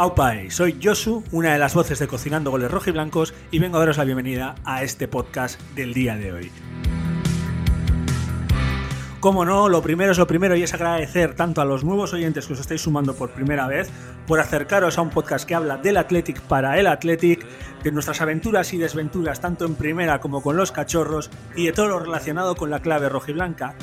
Aupae, soy Josu, una de las voces de Cocinando Goles Rojo y Blancos, y vengo a daros la bienvenida a este podcast del día de hoy. Como no, lo primero es lo primero y es agradecer tanto a los nuevos oyentes que os estáis sumando por primera vez por acercaros a un podcast que habla del Athletic para el Athletic, de nuestras aventuras y desventuras tanto en primera como con los cachorros y de todo lo relacionado con la clave rojiblanca.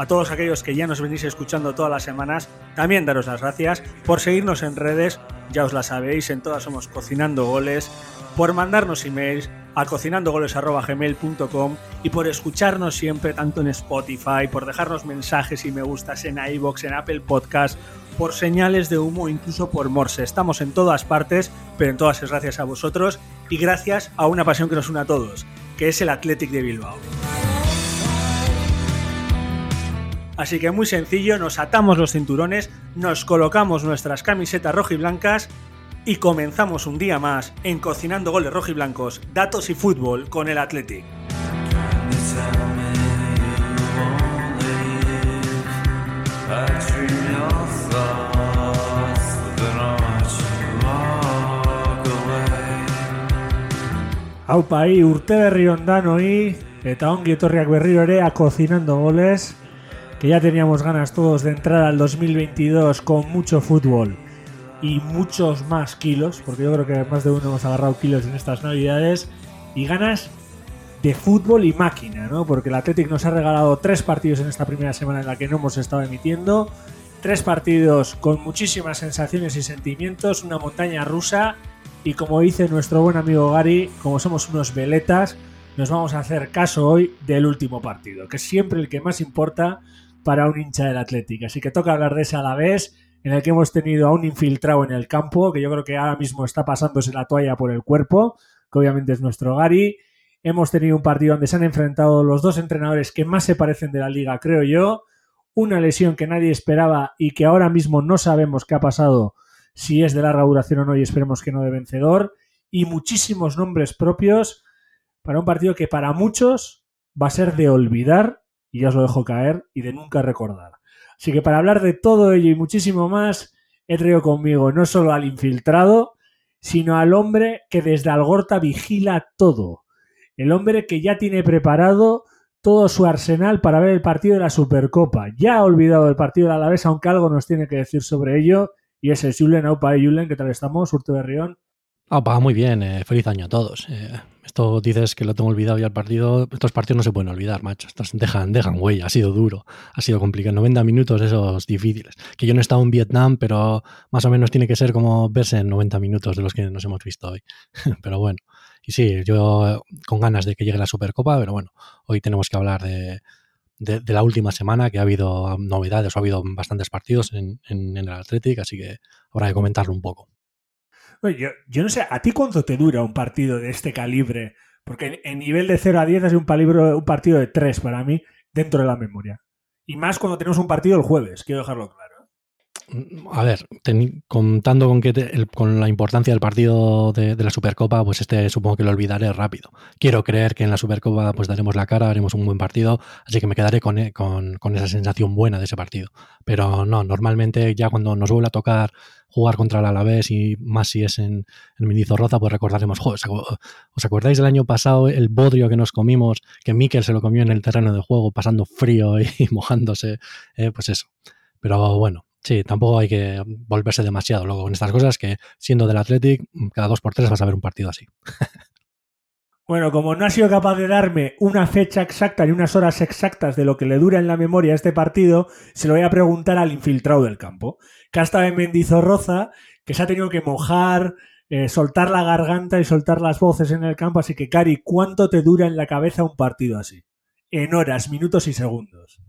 A todos aquellos que ya nos venís escuchando todas las semanas, también daros las gracias por seguirnos en redes, ya os la sabéis, en todas somos Cocinando Goles, por mandarnos emails a cocinandogoles.gmail.com y por escucharnos siempre tanto en Spotify, por dejarnos mensajes y me gustas en iBox, en Apple Podcast, por señales de humo, incluso por Morse. Estamos en todas partes, pero en todas es gracias a vosotros y gracias a una pasión que nos une a todos, que es el Athletic de Bilbao. Así que muy sencillo, nos atamos los cinturones, nos colocamos nuestras camisetas rojiblancas y comenzamos un día más en Cocinando Goles Rojiblancos, Datos y Fútbol con el Athletic. Aupa y urte berri ondano y eta ongi etorriak a Cocinando Goles que ya teníamos ganas todos de entrar al 2022 con mucho fútbol y muchos más kilos, porque yo creo que más de uno hemos agarrado kilos en estas navidades, y ganas de fútbol y máquina, ¿no? Porque el Athletic nos ha regalado tres partidos en esta primera semana en la que no hemos estado emitiendo, tres partidos con muchísimas sensaciones y sentimientos, una montaña rusa, y como dice nuestro buen amigo Gary, como somos unos veletas, nos vamos a hacer caso hoy del último partido, que es siempre el que más importa para un hincha del Athletic. Así que toca hablar de ese a la vez, en el que hemos tenido a un infiltrado en el campo, que yo creo que ahora mismo está pasándose la toalla por el cuerpo, que obviamente es nuestro Gary. Hemos tenido un partido donde se han enfrentado los dos entrenadores que más se parecen de la liga, creo yo. Una lesión que nadie esperaba y que ahora mismo no sabemos qué ha pasado, si es de larga duración o no, y esperemos que no de vencedor. Y muchísimos nombres propios para un partido que para muchos va a ser de olvidar y ya os lo dejo caer, y de nunca recordar. Así que para hablar de todo ello y muchísimo más, he traído conmigo no solo al infiltrado, sino al hombre que desde Algorta vigila todo. El hombre que ya tiene preparado todo su arsenal para ver el partido de la Supercopa. Ya ha olvidado el partido de la Alavés, aunque algo nos tiene que decir sobre ello. Y es Julen Aupa. Julen, ¿qué tal estamos? Surte de Rión. Aupa, muy bien. Eh, feliz año a todos. Eh, esto dices que lo tengo olvidado ya el partido. Estos partidos no se pueden olvidar, macho. Estos dejan, dejan huella. Ha sido duro, ha sido complicado. 90 minutos esos difíciles. Que yo no he estado en Vietnam, pero más o menos tiene que ser como verse en 90 minutos de los que nos hemos visto hoy. pero bueno. Y sí, yo con ganas de que llegue la Supercopa, pero bueno, hoy tenemos que hablar de, de, la última semana, que ha habido novedades, o ha habido bastantes partidos en, en, en el Athletic, así que habrá que comentarlo un poco. Yo, yo, no sé, ¿a ti cuánto te dura un partido de este calibre? Porque en, nivel de 0 a 10 es un, un partido de 3 para mí dentro de la memoria. Y más cuando tenemos un partido el jueves, quiero dejarlo claro. A ver, contando con que con la importancia del partido de, la Supercopa, pues este supongo que lo olvidaré rápido. Quiero creer que en la Supercopa pues daremos la cara, haremos un buen partido, así que me quedaré con, e, con, con esa sensación buena de ese partido. Pero no, normalmente ya cuando nos vuelve a tocar jugar contra el Alavés y más si es en, en Mendizorroza, pues recordaremos, joder, ¿os acordáis del año pasado el bodrio que nos comimos, que Mikel se lo comió en el terreno de juego pasando frío y, mojándose? Eh, pues eso. Pero bueno, Sí, tampoco hay que volverse demasiado luego con estas cosas que siendo del Athletic, cada dos por tres vas a ver un partido así. Bueno, como no ha sido capaz de darme una fecha exacta ni unas horas exactas de lo que le dura en la memoria este partido, se lo voy a preguntar al infiltrado del campo, que ha en Mendizorroza, que se ha tenido que mojar, eh, soltar la garganta y soltar las voces en el campo. Así que, Cari, ¿cuánto te dura en la cabeza un partido así? En horas, minutos y segundos.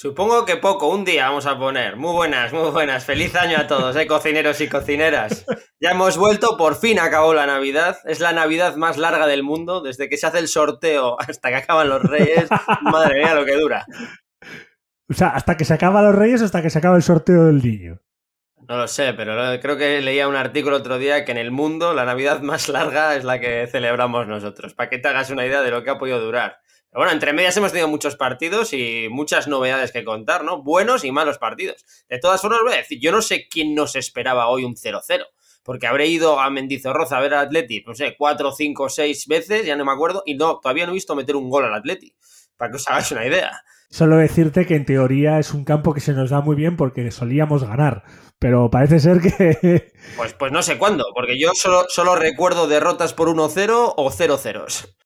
Supongo que poco, un día vamos a poner. Muy buenas, muy buenas. Feliz año a todos, ¿eh? cocineros y cocineras. Ya hemos vuelto, por fin acabó la Navidad. Es la Navidad más larga del mundo, desde que se hace el sorteo hasta que acaban los Reyes. Madre mía, lo que dura. O sea, hasta que se acaban los Reyes o hasta que se acaba el sorteo del niño. No lo sé, pero creo que leía un artículo otro día que en el mundo la Navidad más larga es la que celebramos nosotros. Para que te hagas una idea de lo que ha podido durar. Bueno, entre medias hemos tenido muchos partidos y muchas novedades que contar, ¿no? Buenos y malos partidos. De todas formas, voy a decir, yo no sé quién nos esperaba hoy un 0-0, porque habré ido a Mendizorroza a ver al Atleti, no sé, cuatro, cinco, seis veces, ya no me acuerdo, y no, todavía no he visto meter un gol al Atleti, para que os hagáis una idea. Solo decirte que en teoría es un campo que se nos da muy bien porque solíamos ganar, pero parece ser que... Pues, pues no sé cuándo, porque yo solo, solo recuerdo derrotas por 1-0 o 0-0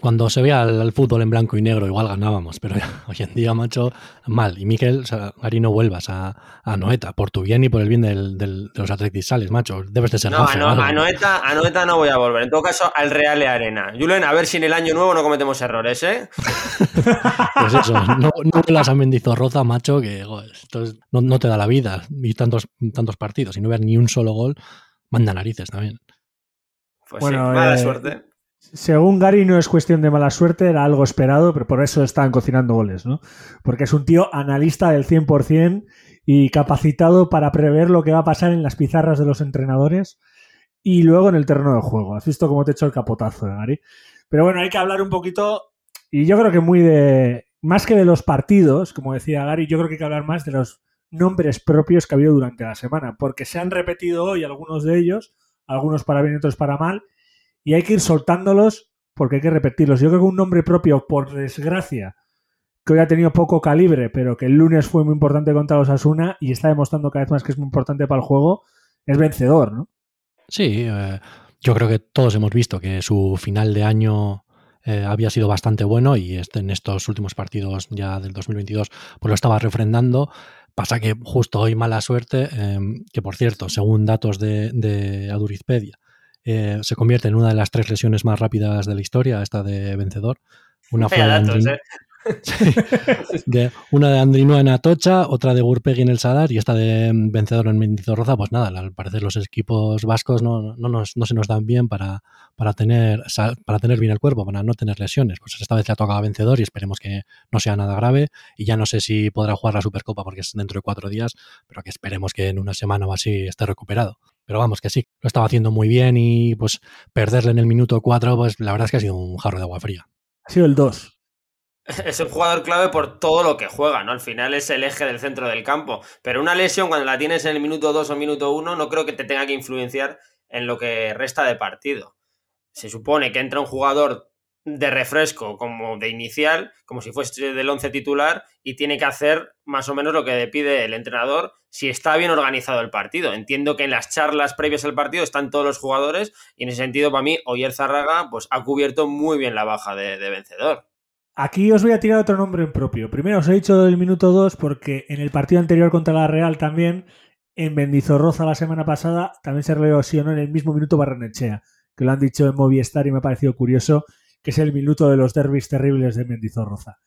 cuando se veía el, fútbol en blanco y negro, igual ganábamos, pero hoy en día, macho, mal. Y Miquel, o sea, no vuelvas a, a, Noeta, por tu bien y por el bien del, del, de los atletisales, macho. Debes de ser No, no a, Noeta, a Noeta no voy a volver. En todo caso, al Real Arena. Julen, a ver si en el año nuevo no cometemos errores, ¿eh? pues eso, no, no vuelas a Mendizorroza, macho, que entonces, no, no, te da la vida. Y tantos, tantos partidos y no ver ni un solo gol, manda narices también. Pues bueno, sí, mala eh, suerte. Según Gary no es cuestión de mala suerte, era algo esperado, pero por eso están cocinando goles, ¿no? Porque es un tío analista del 100% y capacitado para prever lo que va a pasar en las pizarras de los entrenadores y luego en el terreno de juego. Has visto cómo te he hecho el capotazo, Gary. Pero bueno, hay que hablar un poquito, y yo creo que muy de, más que de los partidos, como decía Gary, yo creo que hay que hablar más de los nombres propios que ha habido durante la semana, porque se han repetido hoy algunos de ellos, algunos para bien y otros para mal, y hay que ir soltándolos porque hay que repetirlos. Yo creo que un nombre propio, por desgracia, que hoy ha tenido poco calibre, pero que el lunes fue muy importante contra los Asuna y está demostrando cada vez más que es muy importante para el juego, es vencedor, ¿no? Sí, eh, yo creo que todos hemos visto que su final de año eh, había sido bastante bueno y este, en estos últimos partidos ya del 2022 pues lo estaba refrendando. Pasa que justo hoy mala suerte, eh, que por cierto, según datos de, de Adurizpedia, eh, se convierte en una de las tres lesiones más rápidas de la historia, esta de vencedor. Una fue ¿eh? de, una de Andrino en Atocha, otra de Gurpegui en el Sadar y esta de vencedor en Mendizorroza, pues nada, al parecer los equipos vascos no, no, nos, no se nos dan bien para, para, tener, para tener bien el cuerpo, para no tener lesiones. Pues esta vez le ha tocado vencedor y esperemos que no sea nada grave. Y ya no sé si podrá jugar la Supercopa porque es dentro de cuatro días, pero que esperemos que en una semana o así esté recuperado. Pero vamos, que sí, lo estaba haciendo muy bien y pues perderle en el minuto 4, pues la verdad es que ha sido un jarro de agua fría. Ha sido el 2. Es un jugador clave por todo lo que juega, ¿no? Al final es el eje del centro del campo. Pero una lesión, cuando la tienes en el minuto 2 o minuto 1, no creo que te tenga que influenciar en lo que resta de partido. Se supone que entra un jugador de refresco como de inicial, como si fuese del once titular, y tiene que hacer más o menos lo que le pide el entrenador si está bien organizado el partido. Entiendo que en las charlas previas al partido están todos los jugadores, y en ese sentido, para mí, Oyer Zarraga pues, ha cubierto muy bien la baja de, vencedor. Aquí os voy a tirar otro nombre en propio. Primero os he dicho del minuto 2 porque en el partido anterior contra la Real también, en Bendizorroza la semana pasada, también se no en el mismo minuto Barrenechea, que lo han dicho en Movistar y me ha parecido curioso que es el minuto de los derbis terribles de Mendizorroza.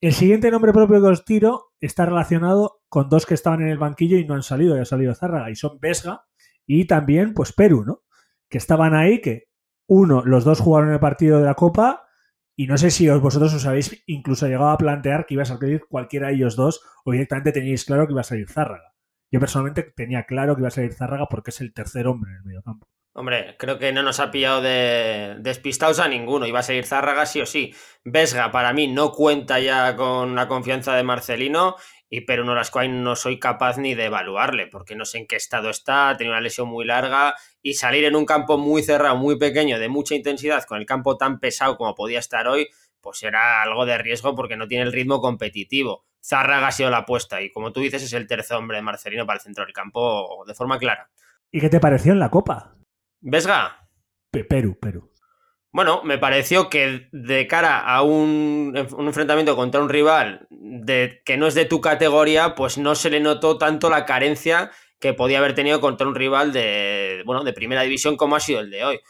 El siguiente nombre propio que os tiro está relacionado con dos que estaban en el banquillo y no han salido, ya ha salido Zárraga, y son Vesga y también pues Perú, ¿no? Que estaban ahí, que uno, los dos jugaron el partido de la Copa y no sé si vosotros os habéis incluso llegado a plantear que iba a salir cualquiera de ellos dos o directamente teníais claro que iba a salir Zárraga. Yo personalmente tenía claro que iba a salir Zárraga porque es el tercer hombre en el medio campo. Hombre, creo que no nos ha pillado de despistados a ninguno. Iba a seguir Zárraga sí o sí. Vesga para mí no cuenta ya con la confianza de Marcelino y pero no las cual no soy capaz ni de evaluarle porque no sé en qué estado está, ha tenido una lesión muy larga y salir en un campo muy cerrado, muy pequeño, de mucha intensidad, con el campo tan pesado como podía estar hoy, pues era algo de riesgo porque no tiene el ritmo competitivo. Zárraga ha sido la apuesta y como tú dices es el tercer hombre de Marcelino para el centro del campo de forma clara. ¿Y qué te pareció en la Copa? Vesga. Perú, Perú. Bueno, me pareció que de cara a un, enfrentamiento contra un rival de, que no es de tu categoría, pues no se le notó tanto la carencia que podía haber tenido contra un rival de, bueno, de primera división como ha sido el de hoy.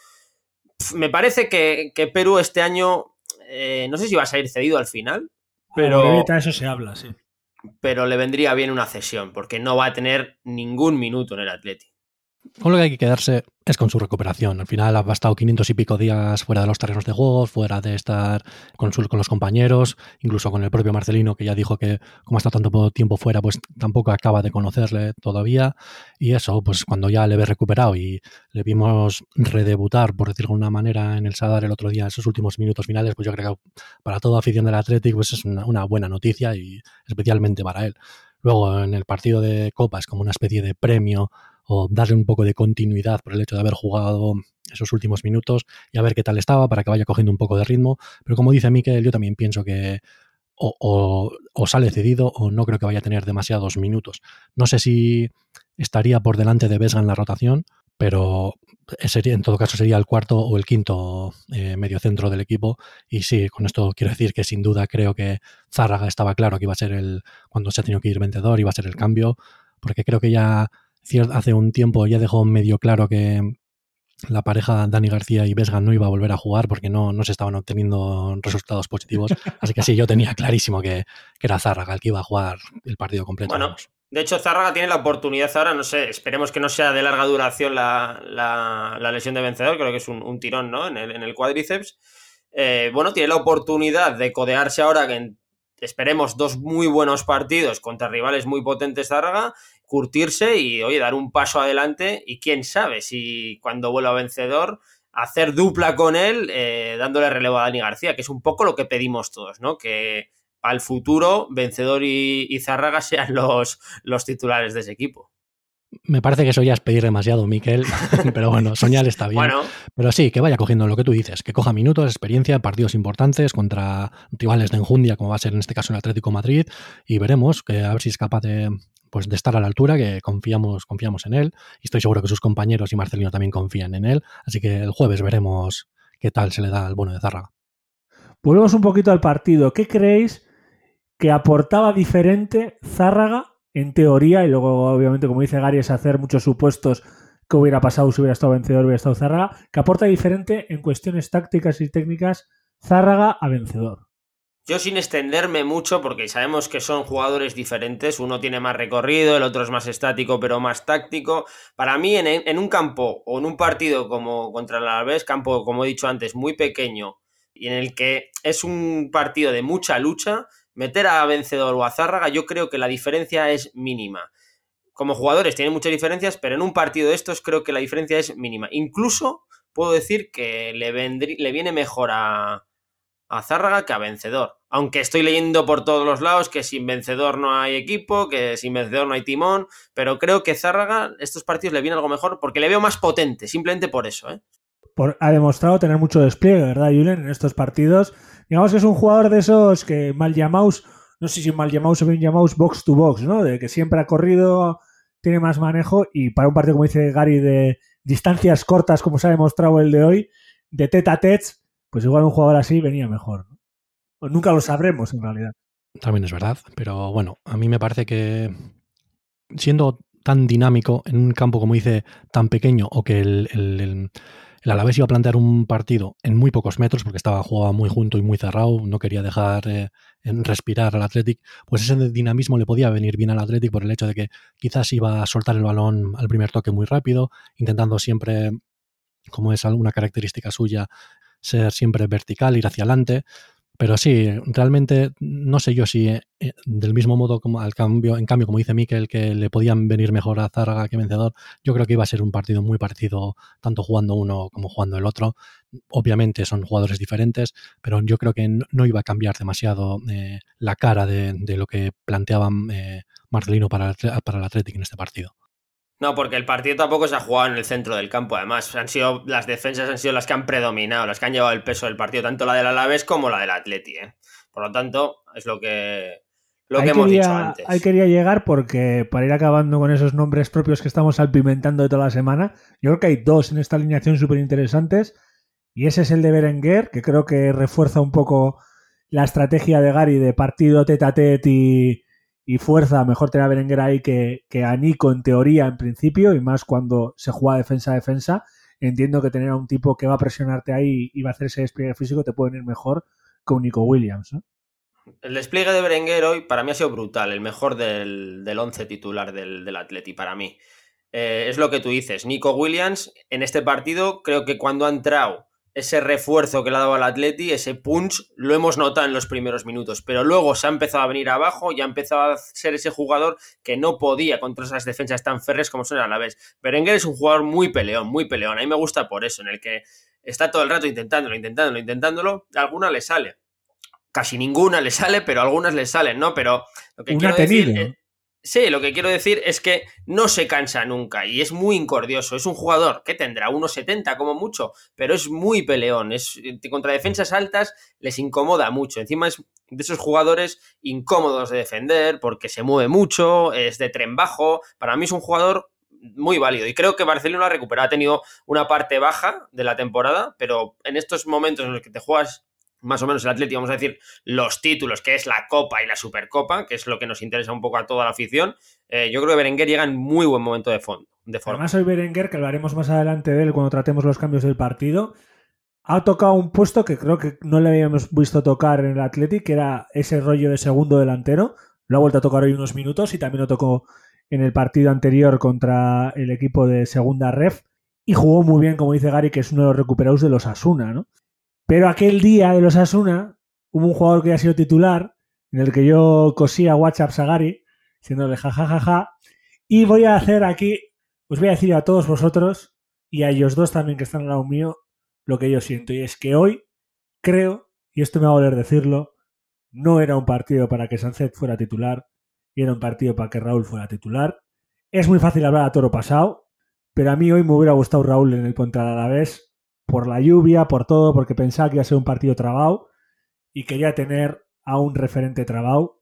Me parece que, Perú este año, eh, no sé si va a salir cedido al final, pero... eso se habla, sí. Pero le vendría bien una cesión, porque no va a tener ningún minuto en el Atleti. Con lo que hay que quedarse es con su recuperación. Al final ha estado 500 y pico días fuera de los terrenos de juego, fuera de estar con, con los compañeros, incluso con el propio Marcelino, que ya dijo que como ha estado tanto tiempo fuera, pues tampoco acaba de conocerle todavía. Y eso, pues cuando ya le ve recuperado y le vimos redebutar, por decirlo de alguna manera, en el Sadar el otro día, en esos últimos minutos finales, pues yo creo que para toda afición del Atlético pues es una, una buena noticia y especialmente para él. Luego en el partido de Copa es como una especie de premio o darle un poco de continuidad por el hecho de haber jugado esos últimos minutos y a ver qué tal estaba para que vaya cogiendo un poco de ritmo. Pero como dice Miquel, yo también pienso que o, sale cedido o no creo que vaya a tener demasiados minutos. No sé si estaría por delante de Vesga en la rotación, pero sería, en todo caso sería el cuarto o el quinto eh, medio centro del equipo. Y sí, con esto quiero decir que sin duda creo que Zárraga estaba claro que iba a ser el, cuando se ha tenido que ir vencedor, iba a ser el cambio, porque creo que ya hace un tiempo ya dejó medio claro que la pareja Dani García y Vesga no iba a volver a jugar porque no, no se estaban obteniendo resultados positivos. Así que sí, yo tenía clarísimo que, era Zárraga el que iba a jugar el partido completo. Bueno, de hecho, Zárraga tiene la oportunidad ahora, no sé, esperemos que no sea de larga duración la, la, lesión de vencedor, creo que es un, tirón ¿no? en, el, en el cuádriceps. Eh, bueno, tiene la oportunidad de codearse ahora que esperemos dos muy buenos partidos contra rivales muy potentes Zárraga curtirse y, oye, dar un paso adelante y quién sabe si cuando vuelva vencedor hacer dupla con él, eh, dándole relevo a Dani García, que es un poco lo que pedimos todos, ¿no? Que al futuro Vencedor y, y Zárraga sean los, los titulares de ese equipo. Me parece que eso ya es pedir demasiado, Miquel, pero bueno, soñar está bien. Pero sí, que vaya cogiendo lo que tú dices, que coja minutos, experiencia, partidos importantes contra rivales de enjundia, como va a ser en este caso el Atlético Madrid, y veremos que a ver si es capaz de, pues, de estar a la altura, que confiamos, confiamos en él, y estoy seguro que sus compañeros y Marcelino también confían en él, así que el jueves veremos qué tal se le da al bono de Zárraga. Volvemos un poquito al partido. ¿Qué creéis que aportaba diferente Zárraga en teoría, y luego obviamente como dice Gary es hacer muchos supuestos que hubiera pasado si hubiera estado vencedor, hubiera estado Zárraga, que aporta diferente en cuestiones tácticas y técnicas Zárraga a vencedor. Yo sin extenderme mucho, porque sabemos que son jugadores diferentes, uno tiene más recorrido, el otro es más estático pero más táctico. Para mí en, un campo o en un partido como contra el Alavés, campo como he dicho antes, muy pequeño y en el que es un partido de mucha lucha, meter a Vencedor o a Zárraga, yo creo que la diferencia es mínima. Como jugadores tienen muchas diferencias, pero en un partido de estos creo que la diferencia es mínima. Incluso puedo decir que le, le viene mejor a, a Zárraga que a Vencedor. Aunque estoy leyendo por todos los lados que sin Vencedor no hay equipo, que sin Vencedor no hay timón, pero creo que Zárraga estos partidos le viene algo mejor porque le veo más potente, simplemente por eso. ¿eh? ha demostrado tener mucho despliegue, ¿verdad, Julen, en estos partidos? Digamos que es un jugador de esos que mal llamados, no sé si mal llamados o bien llamados box to box, ¿no? De que siempre ha corrido, tiene más manejo y para un partido, como dice Gary, de distancias cortas, como se ha demostrado el de hoy, de tete a tete, pues igual un jugador así venía mejor. O nunca lo sabremos en realidad. También es verdad, pero bueno, a mí me parece que siendo tan dinámico en un campo, como dice, tan pequeño, o que el el Alavés iba a plantear un partido en muy pocos metros porque estaba jugaba muy junto y muy cerrado, no quería dejar eh, respirar al Athletic, pues ese dinamismo le podía venir bien al Athletic por el hecho de que quizás iba a soltar el balón al primer toque muy rápido, intentando siempre, como es alguna característica suya, ser siempre vertical, ir hacia adelante. Pero sí, realmente no sé yo si eh, del mismo modo como al cambio, en cambio, como dice Miquel, que le podían venir mejor a Zárraga que vencedor, yo creo que iba a ser un partido muy parecido, tanto jugando uno como jugando el otro. Obviamente son jugadores diferentes, pero yo creo que no iba a cambiar demasiado eh, la cara de, lo que planteaban eh, Marcelino para, para el Athletic en este partido. No, porque el partido tampoco se ha jugado en el centro del campo. Además, han sido las defensas han sido las que han predominado, las que han llevado el peso del partido, tanto la del Alavés como la del Atleti. ¿eh? Por lo tanto, es lo que, lo que hemos dicho antes. Ahí quería llegar porque para ir acabando con esos nombres propios que estamos salpimentando de toda la semana, yo creo que hay dos en esta alineación súper interesantes. Y ese es el de Berenguer, que creo que refuerza un poco la estrategia de Gary de partido tete a tete y y fuerza, mejor tener a Berenguer ahí que, que a Nico en teoría, en principio, y más cuando se juega defensa-defensa. Entiendo que tener a un tipo que va a presionarte ahí y va a hacer ese despliegue físico te puede venir mejor con Nico Williams. El despliegue de Berenguer hoy para mí ha sido brutal, el mejor del, del once titular del, del Atleti, para mí. eh, es lo que tú dices. Nico Williams, en este partido, creo que cuando ha entrado ese refuerzo que le ha dado al Atleti, ese punch, lo hemos notado en los primeros minutos, pero luego se ha empezado a venir abajo y ha empezado a ser ese jugador que no podía contra esas defensas tan férreas como son a la vez. Berenguer es un jugador muy peleón, muy peleón, a mí me gusta por eso, en el que está todo el rato intentándolo, intentándolo, intentándolo, alguna le sale. Casi ninguna le sale, pero algunas le salen, ¿no? Pero lo que quiero decir... Sí, lo que quiero decir es que no se cansa nunca y es muy incordioso. Es un jugador que tendrá unos 70 como mucho, pero es muy peleón. Es, contra defensas altas les incomoda mucho. Encima es de esos jugadores incómodos de defender porque se mueve mucho, es de tren bajo. Para mí es un jugador muy válido y creo que Barcelona ha recuperado. Ha tenido una parte baja de la temporada, pero en estos momentos en los que te juegas más o menos el Atlético, vamos a decir, los títulos, que es la Copa y la Supercopa, que es lo que nos interesa un poco a toda la afición, eh, yo creo que Berenguer llega en muy buen momento de, fondo, de forma. Además, hoy Berenguer, que hablaremos más adelante de él cuando tratemos los cambios del partido, ha tocado un puesto que creo que no le habíamos visto tocar en el Atlético, que era ese rollo de segundo delantero. Lo ha vuelto a tocar hoy unos minutos y también lo tocó en el partido anterior contra el equipo de segunda ref. Y jugó muy bien, como dice Gary, que es uno de los recuperados de los Asuna, ¿no? Pero aquel día de los Asuna hubo un jugador que ha sido titular, en el que yo cosía WhatsApp Sagari, diciéndole jajajaja. Y voy a hacer aquí, os voy a decir a todos vosotros y a ellos dos también que están al lado mío, lo que yo siento. Y es que hoy creo, y esto me va a doler decirlo, no era un partido para que Sancet fuera titular, y era un partido para que Raúl fuera titular. Es muy fácil hablar a toro pasado, pero a mí hoy me hubiera gustado Raúl en el contra Alavés por la lluvia, por todo, porque pensaba que iba a ser un partido trabado y quería tener a un referente trabado,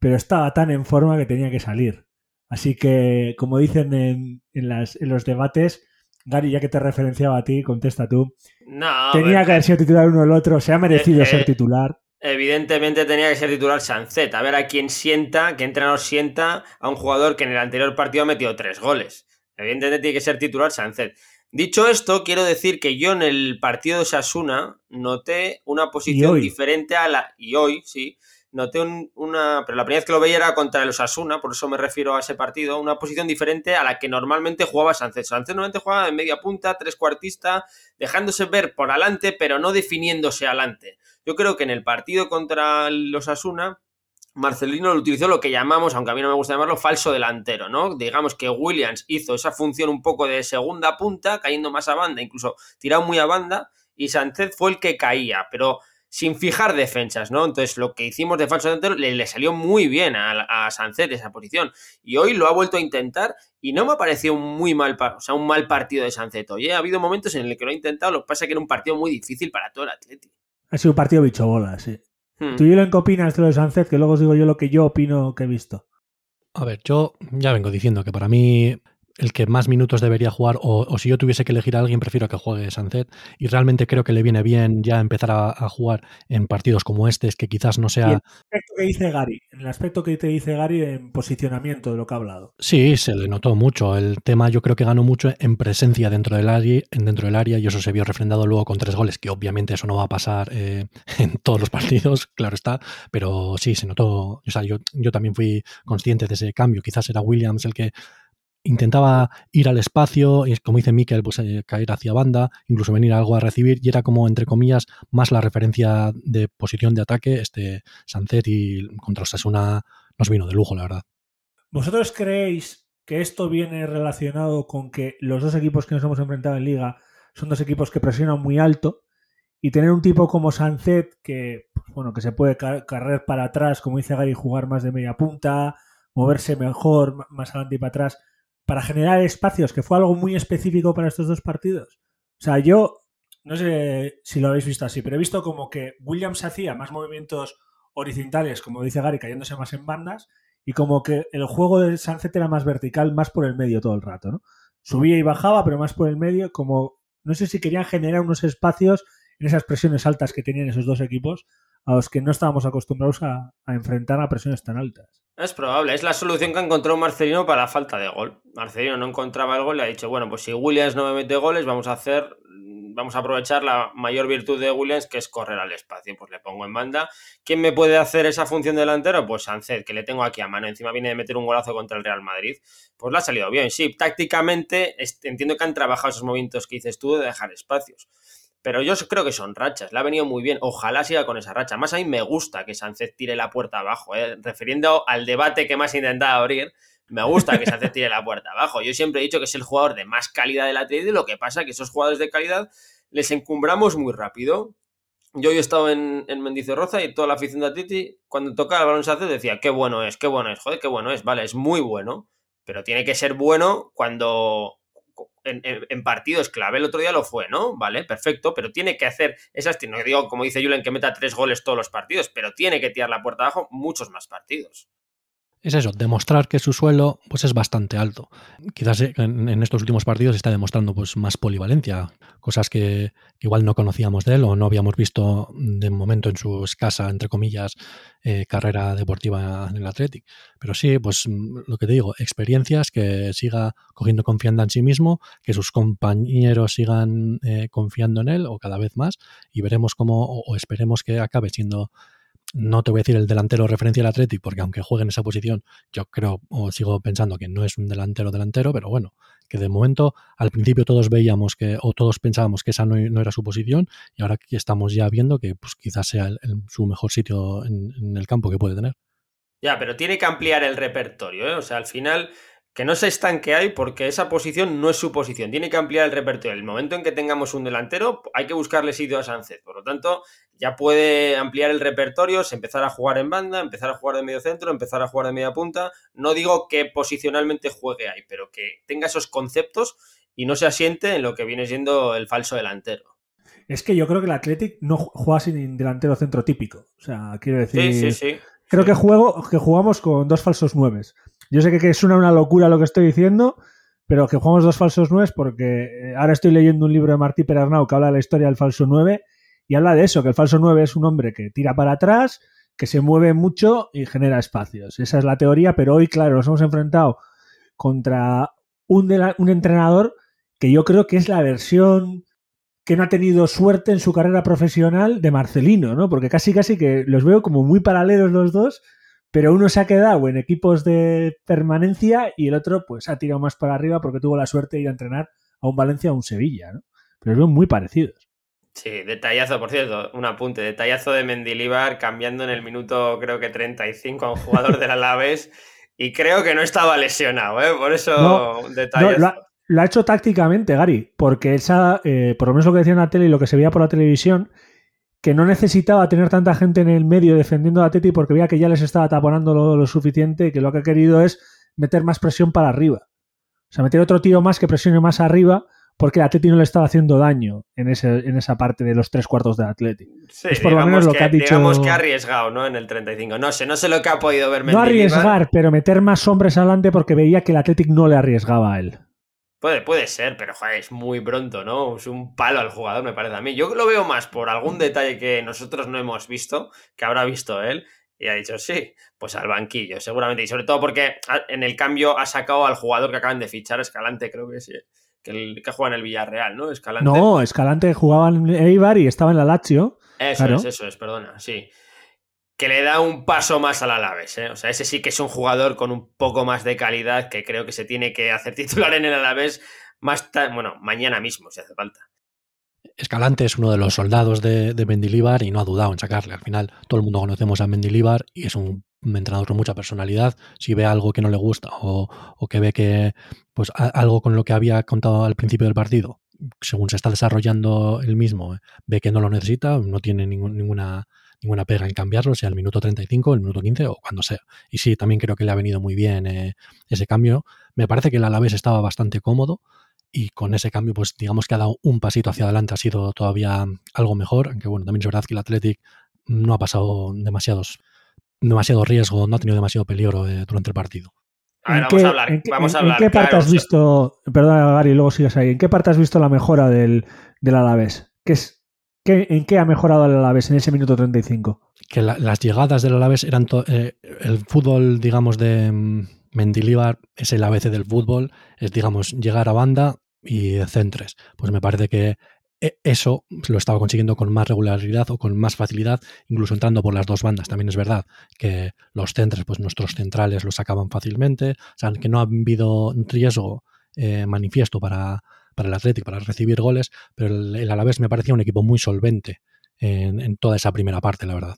pero estaba tan en forma que tenía que salir. Así que, como dicen en, los debates, Gary, ya que te referenciaba a ti, contesta tú. No, tenía que haber sido titular uno o el otro, se ha merecido eh, ser eh, titular. Evidentemente tenía que ser titular Sancet. A ver a quién sienta, qué entrenador sienta a un jugador que en el anterior partido ha metido tres goles. Evidentemente tiene que ser titular Sancet. Dicho esto, quiero decir que yo en el partido de Sasuna noté una posición diferente a la. Y hoy, sí. Noté una. Pero la primera vez que lo veía era contra el Osasuna, por eso me refiero a ese partido. Una posición diferente a la que normalmente jugaba Sánchez. Sánchez normalmente jugaba de media punta, tres cuartista, dejándose ver por adelante, pero no definiéndose adelante. Yo creo que en el partido contra el Osasuna Marcelino lo utilizó lo que llamamos, aunque a mí no me gusta llamarlo, falso delantero, ¿no? Digamos que Williams hizo esa función un poco de segunda punta, cayendo más a banda, incluso tirado muy a banda, y Sánchez fue el que caía, pero sin fijar defensas, ¿no? Entonces lo que hicimos de falso delantero le, salió muy bien a, a Sánchez esa posición, y hoy lo ha vuelto a intentar, y no me ha parecido un muy mal, o sea, un mal partido de Sánchez. Oye, ha habido momentos en el que lo ha intentado, lo que pasa es que era un partido muy difícil para todo el Atlético. Ha sido un partido bicho bola, sí. Hmm. ¿Tú y qué opinas de lo de Sánchez? Que luego os digo yo lo que yo opino que he visto. A ver, yo ya vengo diciendo que para mí el que más minutos debería jugar, o, si yo tuviese que elegir a alguien, prefiero que juegue Sancet. Y realmente creo que le viene bien ya empezar a, jugar en partidos como este, es que quizás no sea. en el aspecto que dice Gary, en el aspecto que te dice Gary en posicionamiento de lo que ha hablado. Sí, se le notó mucho. El tema yo creo que ganó mucho en presencia dentro del área, dentro del área y eso se vio refrendado luego con tres goles, que obviamente eso no va a pasar eh, en todos los partidos, claro está, pero sí, se notó. O sea, yo, yo también fui consciente de ese cambio. Quizás era Williams el que intentaba ir al espacio, como dice Mikel, pues eh, caer hacia banda, incluso venir algo a recibir, y era como, entre comillas, más la referencia de posición de ataque, este Sancet y contra Osasuna nos vino de lujo, la verdad. ¿Vosotros creéis que esto viene relacionado con que los dos equipos que nos hemos enfrentado en liga son dos equipos que presionan muy alto y tener un tipo como Sancet que, pues, bueno, que se puede carrer para atrás, como dice Gary, jugar más de media punta, moverse mejor, más adelante y para atrás, para generar espacios, que fue algo muy específico para estos dos partidos. O sea, yo no sé si lo habéis visto así, pero he visto como que Williams hacía más movimientos horizontales, como dice Gary, cayéndose más en bandas, y como que el juego de Sunset era más vertical, más por el medio todo el rato, ¿no? Subía y bajaba, pero más por el medio, como no sé si querían generar unos espacios en esas presiones altas que tenían esos dos equipos, a los que no estábamos acostumbrados a, enfrentar a presiones tan altas. Es probable, es la solución que encontró Marcelino para la falta de gol. Marcelino no encontraba el gol y ha dicho, bueno, pues si Williams no me mete goles, vamos a hacer vamos a aprovechar la mayor virtud de Williams, que es correr al espacio. Pues le pongo en banda. ¿Quién me puede hacer esa función delantero? Pues Sánchez, que le tengo aquí a mano. Encima viene de meter un golazo contra el Real Madrid. Pues le ha salido bien. Sí, tácticamente entiendo que han trabajado esos movimientos que dices tú de dejar espacios. Pero yo creo que son rachas. Le ha venido muy bien. Ojalá siga con esa racha. Más a mí me gusta que Sánchez tire la puerta abajo. ¿eh? Refiriendo al debate que más intentado abrir, me gusta que Sánchez tire la puerta abajo. Yo siempre he dicho que es el jugador de más calidad del Atlético. Lo que pasa que esos jugadores de calidad les encumbramos muy rápido. Yo he estado en, en Mendizorroza y toda la afición de Atleti, cuando tocaba el balón Sánchez, decía, qué bueno es, qué bueno es, joder, qué bueno es. Vale, es muy bueno, pero tiene que ser bueno cuando en, partidos clave. El otro día lo fue, ¿no? Vale, perfecto, pero tiene que hacer esas. No digo, como dice Julen, que meta tres goles todos los partidos, pero tiene que tirar la puerta abajo muchos más partidos es eso, demostrar que su suelo pues es bastante alto. Quizás eh, en, estos últimos partidos está demostrando pues más polivalencia, cosas que, igual no conocíamos de él o no habíamos visto de momento en su escasa, entre comillas, eh, carrera deportiva en el Athletic. Pero sí, pues lo que te digo, experiencias, que siga cogiendo confianza en sí mismo, que sus compañeros sigan eh, confiando en él o cada vez más y veremos cómo o esperemos que acabe siendo no te voy a decir el delantero referencia al Athletic, porque aunque juegue en esa posición, yo creo o sigo pensando que no es un delantero delantero, pero bueno, que de momento al principio todos veíamos que, o todos pensábamos que esa no, era su posición, y ahora que estamos ya viendo que pues quizás sea su mejor sitio en, el campo que puede tener. Ya, pero tiene que ampliar el repertorio, ¿eh? O sea, al final que no se estanque ahí porque esa posición no es su posición. Tiene que ampliar el repertorio. El momento en que tengamos un delantero, hay que buscarle sitio a Sánchez. Por lo tanto, ya puede ampliar el repertorio, empezar a jugar en banda, empezar a jugar de medio centro, empezar a jugar de media punta. No digo que posicionalmente juegue ahí, pero que tenga esos conceptos y no se asiente en lo que viene siendo el falso delantero. Es que yo creo que el Athletic no juega sin delantero centro típico. O sea, quiero decir. Sí, sí, sí. Creo Que, juego, que jugamos con dos falsos nueves. Yo sé que, que suena una locura lo que estoy diciendo, pero que jugamos dos falsos nueve porque eh, ahora estoy leyendo un libro de Martí Perarnau que habla de la historia del falso nueve y habla de eso, que el falso nueve es un hombre que tira para atrás, que se mueve mucho y genera espacios. Esa es la teoría, pero hoy, claro, nos hemos enfrentado contra un, un entrenador que yo creo que es la versión que no ha tenido suerte en su carrera profesional de Marcelino, ¿no? Porque casi casi que los veo como muy paralelos los dos, pero uno se ha quedado en equipos de permanencia y el otro pues ha tirado más para arriba porque tuvo la suerte de ir a entrenar a un Valencia o a un Sevilla, ¿no? Pero veo muy parecidos. Sí, detallazo, por cierto, un apunte, detallazo de Mendilibar cambiando en el minuto creo que 35 a un jugador del Alaves y creo que no estaba lesionado, ¿eh? Por eso detallazo lo ha hecho tácticamente, Gary, porque esa, eh, por lo menos lo que decía en la tele y lo que se veía por la televisión, que no necesitaba tener tanta gente en el medio defendiendo a Teti porque veía que ya les estaba taponando lo, suficiente y que lo que ha querido es meter más presión para arriba. O sea, meter otro tío más que presione más arriba porque a Teti no le estaba haciendo daño en, ese, en esa parte de los tres cuartos del Atlético. Sí, es por lo menos lo que, ha dicho. Digamos que ha arriesgado, ¿no? En el 35. No sé, no sé lo que ha podido ver No arriesgar, pero meter más hombres adelante porque veía que el Atlético no le arriesgaba a él. Puede, puede ser, pero joder, es muy pronto, ¿no? Es un palo al jugador, me parece a mí. Yo lo veo más por algún detalle que nosotros no hemos visto, que habrá visto él, y ha dicho sí, pues al banquillo, seguramente. Y sobre todo porque en el cambio ha sacado al jugador que acaban de fichar, Escalante, creo que sí. Que, el, que juega en el Villarreal, ¿no? Escalante. No, Escalante jugaba en Eibar y estaba en la Lazio. Eso es, eso es, perdona, sí que le da un paso más al Alavés. ¿eh? O sea, ese sí que es un jugador con un poco más de calidad que creo que se tiene que hacer titular en el Alavés más bueno, mañana mismo, si hace falta. Escalante es uno de los soldados de, de Mendilibar y no ha dudado en sacarle. Al final, todo el mundo conocemos a Mendilibar y es un entrenador con mucha personalidad. Si ve algo que no le gusta o, que ve que pues algo con lo que había contado al principio del partido, según se está desarrollando el mismo, eh, ve que no lo necesita, no tiene ninguna ninguna pega en cambiarlo, sea el minuto 35, el minuto 15 o cuando sea. Y sí, también creo que le ha venido muy bien eh, ese cambio. Me parece que el Alavés estaba bastante cómodo y con ese cambio, pues digamos que ha dado un pasito hacia adelante, ha sido todavía algo mejor, aunque bueno, también es verdad que el Athletic no ha pasado demasiados, demasiado riesgo, no ha tenido demasiado peligro eh, durante el partido. vamos a hablar. ¿En qué, vamos a hablar, ¿en qué parte has visto, perdona Gary, luego sigues ahí, ¿en qué parte has visto la mejora del, del Alavés? ¿Qué es, ¿En qué ha mejorado el Alavés en ese minuto 35? Que las llegadas del Alavés eran eh, el fútbol, digamos, de mm, Mendilibar es el ABC del fútbol, es, digamos, llegar a banda y centres. Pues me parece que e, eso lo estaba consiguiendo con más regularidad o con más facilidad, incluso entrando por las dos bandas. También es verdad que los centros, pues nuestros centrales los sacaban fácilmente, o sea, que no ha habido riesgo eh, manifiesto para, para el Atlético, para recibir goles, pero el, el Alavés me parecía un equipo muy solvente en, en toda esa primera parte, la verdad.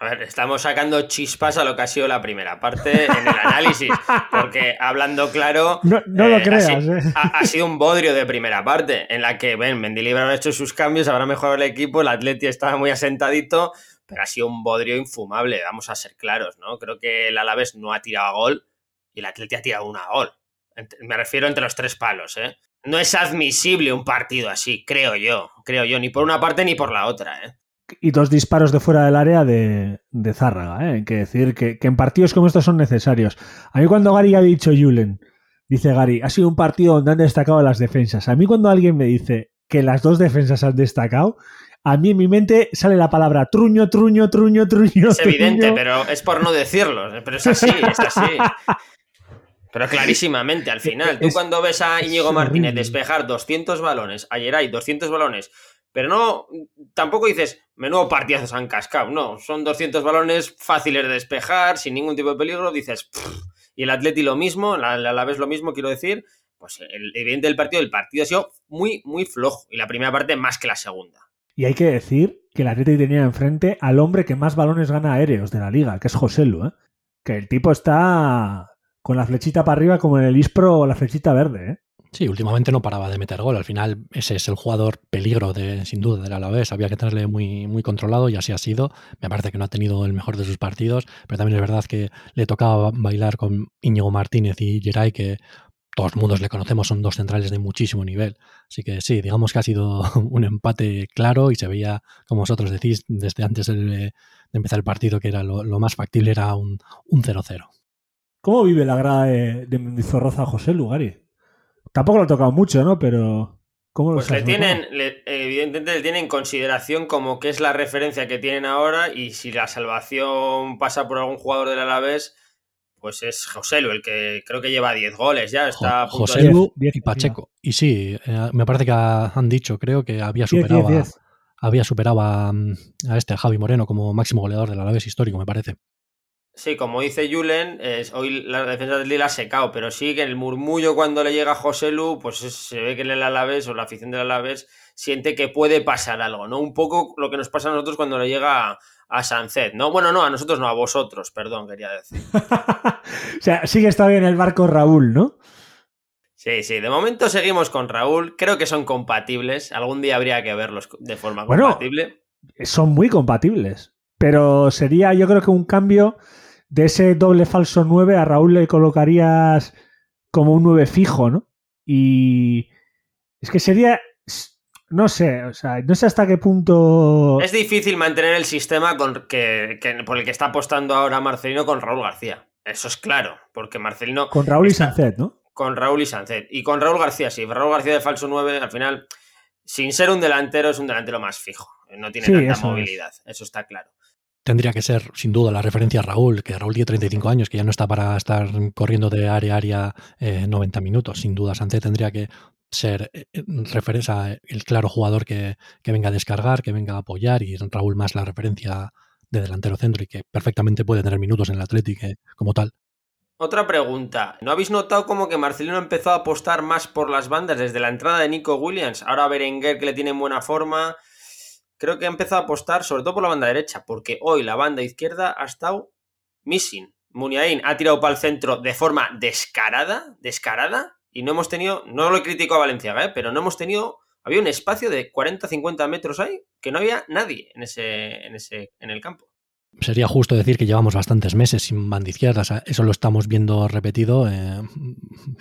A ver, estamos sacando chispas a lo que ha sido la primera parte en el análisis, porque hablando claro, no, no lo eh, creas, ha, sido, eh. ha, ha, sido un bodrio de primera parte, en la que, ven, Mendilibar ha hecho sus cambios, habrá mejorado el equipo, el Atleti estaba muy asentadito, pero ha sido un bodrio infumable, vamos a ser claros, ¿no? Creo que el Alavés no ha tirado a gol y el Atleti ha tirado una a gol. Me refiero entre los tres palos, ¿eh? No es admisible un partido así, creo yo, creo yo, ni por una parte ni por la otra, ¿eh? y dos disparos de fuera del área de, de Zárraga. ¿eh? Hay que decir que, que, en partidos como estos son necesarios. A mí cuando Gary ha dicho Julen, dice Gary, ha sido un partido donde han destacado las defensas. A mí cuando alguien me dice que las dos defensas han destacado, a mí en mi mente sale la palabra truño, truño, truño, truño. Es evidente, pero es por no decirlo. Pero es así, es así. Pero clarísimamente, al final, tú cuando ves a Íñigo Martínez despejar 200 balones, ayer hay 200 balones, pero no, tampoco dices, menudo partidazo se han cascado. No, son 200 balones fáciles de despejar, sin ningún tipo de peligro. Dices, y el Atleti lo mismo, la, la, la vez lo mismo, quiero decir. Pues el evidente del partido, el partido ha sido muy, muy flojo. Y la primera parte más que la segunda. Y hay que decir que el Atleti tenía enfrente al hombre que más balones gana aéreos de la liga, que es José Lu, ¿eh? Que el tipo está con la flechita para arriba como en el Ispro o la flechita verde, ¿eh? Sí, últimamente no paraba de meter gol. Al final, ese es el jugador peligro, de, sin duda, del Alavés. Había que tenerle muy, muy controlado y así ha sido. Me parece que no ha tenido el mejor de sus partidos, pero también es verdad que le tocaba bailar con Íñigo Martínez y Geray, que todos mundos le conocemos, son dos centrales de muchísimo nivel. Así que sí, digamos que ha sido un empate claro y se veía, como vosotros decís, desde antes de, empezar el partido, que era lo, lo más factible era un 0-0. ¿Cómo vive la grada de, de Mendizorroza José Lugari? Tampoco lo ha tocado mucho, ¿no? Pero. ¿cómo lo pues le tienen, le, evidentemente le tienen en consideración como que es la referencia que tienen ahora y si la salvación pasa por algún jugador del Alavés, pues es Joselu, el que creo que lleva 10 goles ya. Está Joselu y Pacheco. Y sí, eh, me parece que han dicho, creo que había superado, 10, 10, 10. A, había superado a, a, este a Javi Moreno como máximo goleador del Alavés histórico, me parece. Sí, como dice Julen, es, hoy la defensa del Lille ha secado, pero sí que el murmullo cuando le llega a José Lu, pues es, se ve que en el Alavés o la afición del Alavés siente que puede pasar algo, ¿no? Un poco lo que nos pasa a nosotros cuando le llega a, a Sancet, ¿no? Bueno, no, a nosotros no, a vosotros, perdón, quería decir. o sea, sigue está bien el barco Raúl, ¿no? Sí, sí, de momento seguimos con Raúl, creo que son compatibles, algún día habría que verlos de forma bueno, compatible. Son muy compatibles, pero sería yo creo que un cambio de ese doble falso 9 a Raúl le colocarías como un 9 fijo, ¿no? Y es que sería, no sé, o sea, no sé hasta qué punto... Es difícil mantener el sistema con que, que, por el que está apostando ahora Marcelino con Raúl García. Eso es claro, porque Marcelino... Con Raúl y Sancet, ¿no? Con Raúl y Sancet. Y con Raúl García, sí. Raúl García de falso 9, al final, sin ser un delantero, es un delantero más fijo. No tiene sí, tanta movilidad, es. eso está claro tendría que ser sin duda la referencia a Raúl, que Raúl tiene 35 años, que ya no está para estar corriendo de área a área eh, 90 minutos. Sin duda, Sánchez tendría que ser eh, referencia el claro jugador que, que, venga a descargar, que venga a apoyar y Raúl más la referencia de delantero centro y que perfectamente puede tener minutos en el Atlético eh, como tal. Otra pregunta. ¿No habéis notado como que Marcelino empezó a apostar más por las bandas desde la entrada de Nico Williams? Ahora Berenguer que le tiene en buena forma, creo que ha empezado a apostar sobre todo por la banda derecha, porque hoy la banda izquierda ha estado missing. Muniain ha tirado para el centro de forma descarada, descarada, y no hemos tenido, no lo critico a Valenciaga, ¿eh? pero no hemos tenido, había un espacio de 40-50 metros ahí que no había nadie en ese, en ese, en el campo. Sería justo decir que llevamos bastantes meses sin banda izquierda, o sea, eso lo estamos viendo repetido, eh,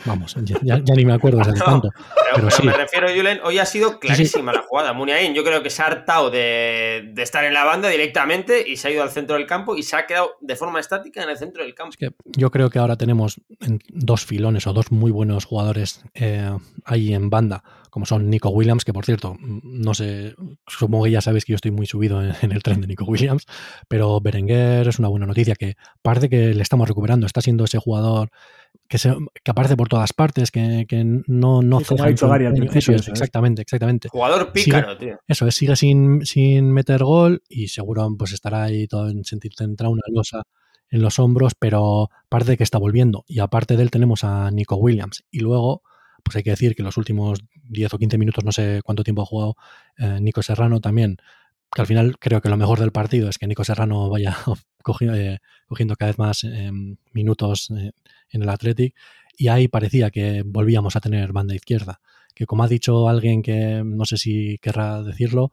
vamos, ya, ya, ni me acuerdo cuánto. No, pero, pero, pero sí. me refiero, Julen, hoy ha sido clarísima sí, sí. la jugada. Muniain, yo creo que se ha hartado de, de, estar en la banda directamente y se ha ido al centro del campo y se ha quedado de forma estática en el centro del campo. Es que yo creo que ahora tenemos dos filones o dos muy buenos jugadores eh, ahí en banda, como son Nico Williams, que por cierto, no sé, supongo que ya sabéis que yo estoy muy subido en, en el tren de Nico Williams, pero Berenguer es una buena noticia que parece que le estamos recuperando. Está siendo ese jugador que, se, que aparece por todas partes, que, que no, no sí, ceja Gary al Eso es, exactamente, exactamente. Jugador pícaro, sigue, tío. Eso es, sigue sin, sin meter gol y seguro pues estará ahí todo en sentido, tendrá una losa en los hombros, pero parece que está volviendo. Y aparte de él tenemos a Nico Williams. Y luego, pues hay que decir que los últimos 10 o 15 minutos, no sé cuánto tiempo ha jugado eh, Nico Serrano también, que al final creo que lo mejor del partido es que Nico Serrano vaya cogiendo, eh, cogiendo cada vez más eh, minutos eh, en el Athletic y ahí parecía que volvíamos a tener banda izquierda, que como ha dicho alguien que no sé si querrá decirlo,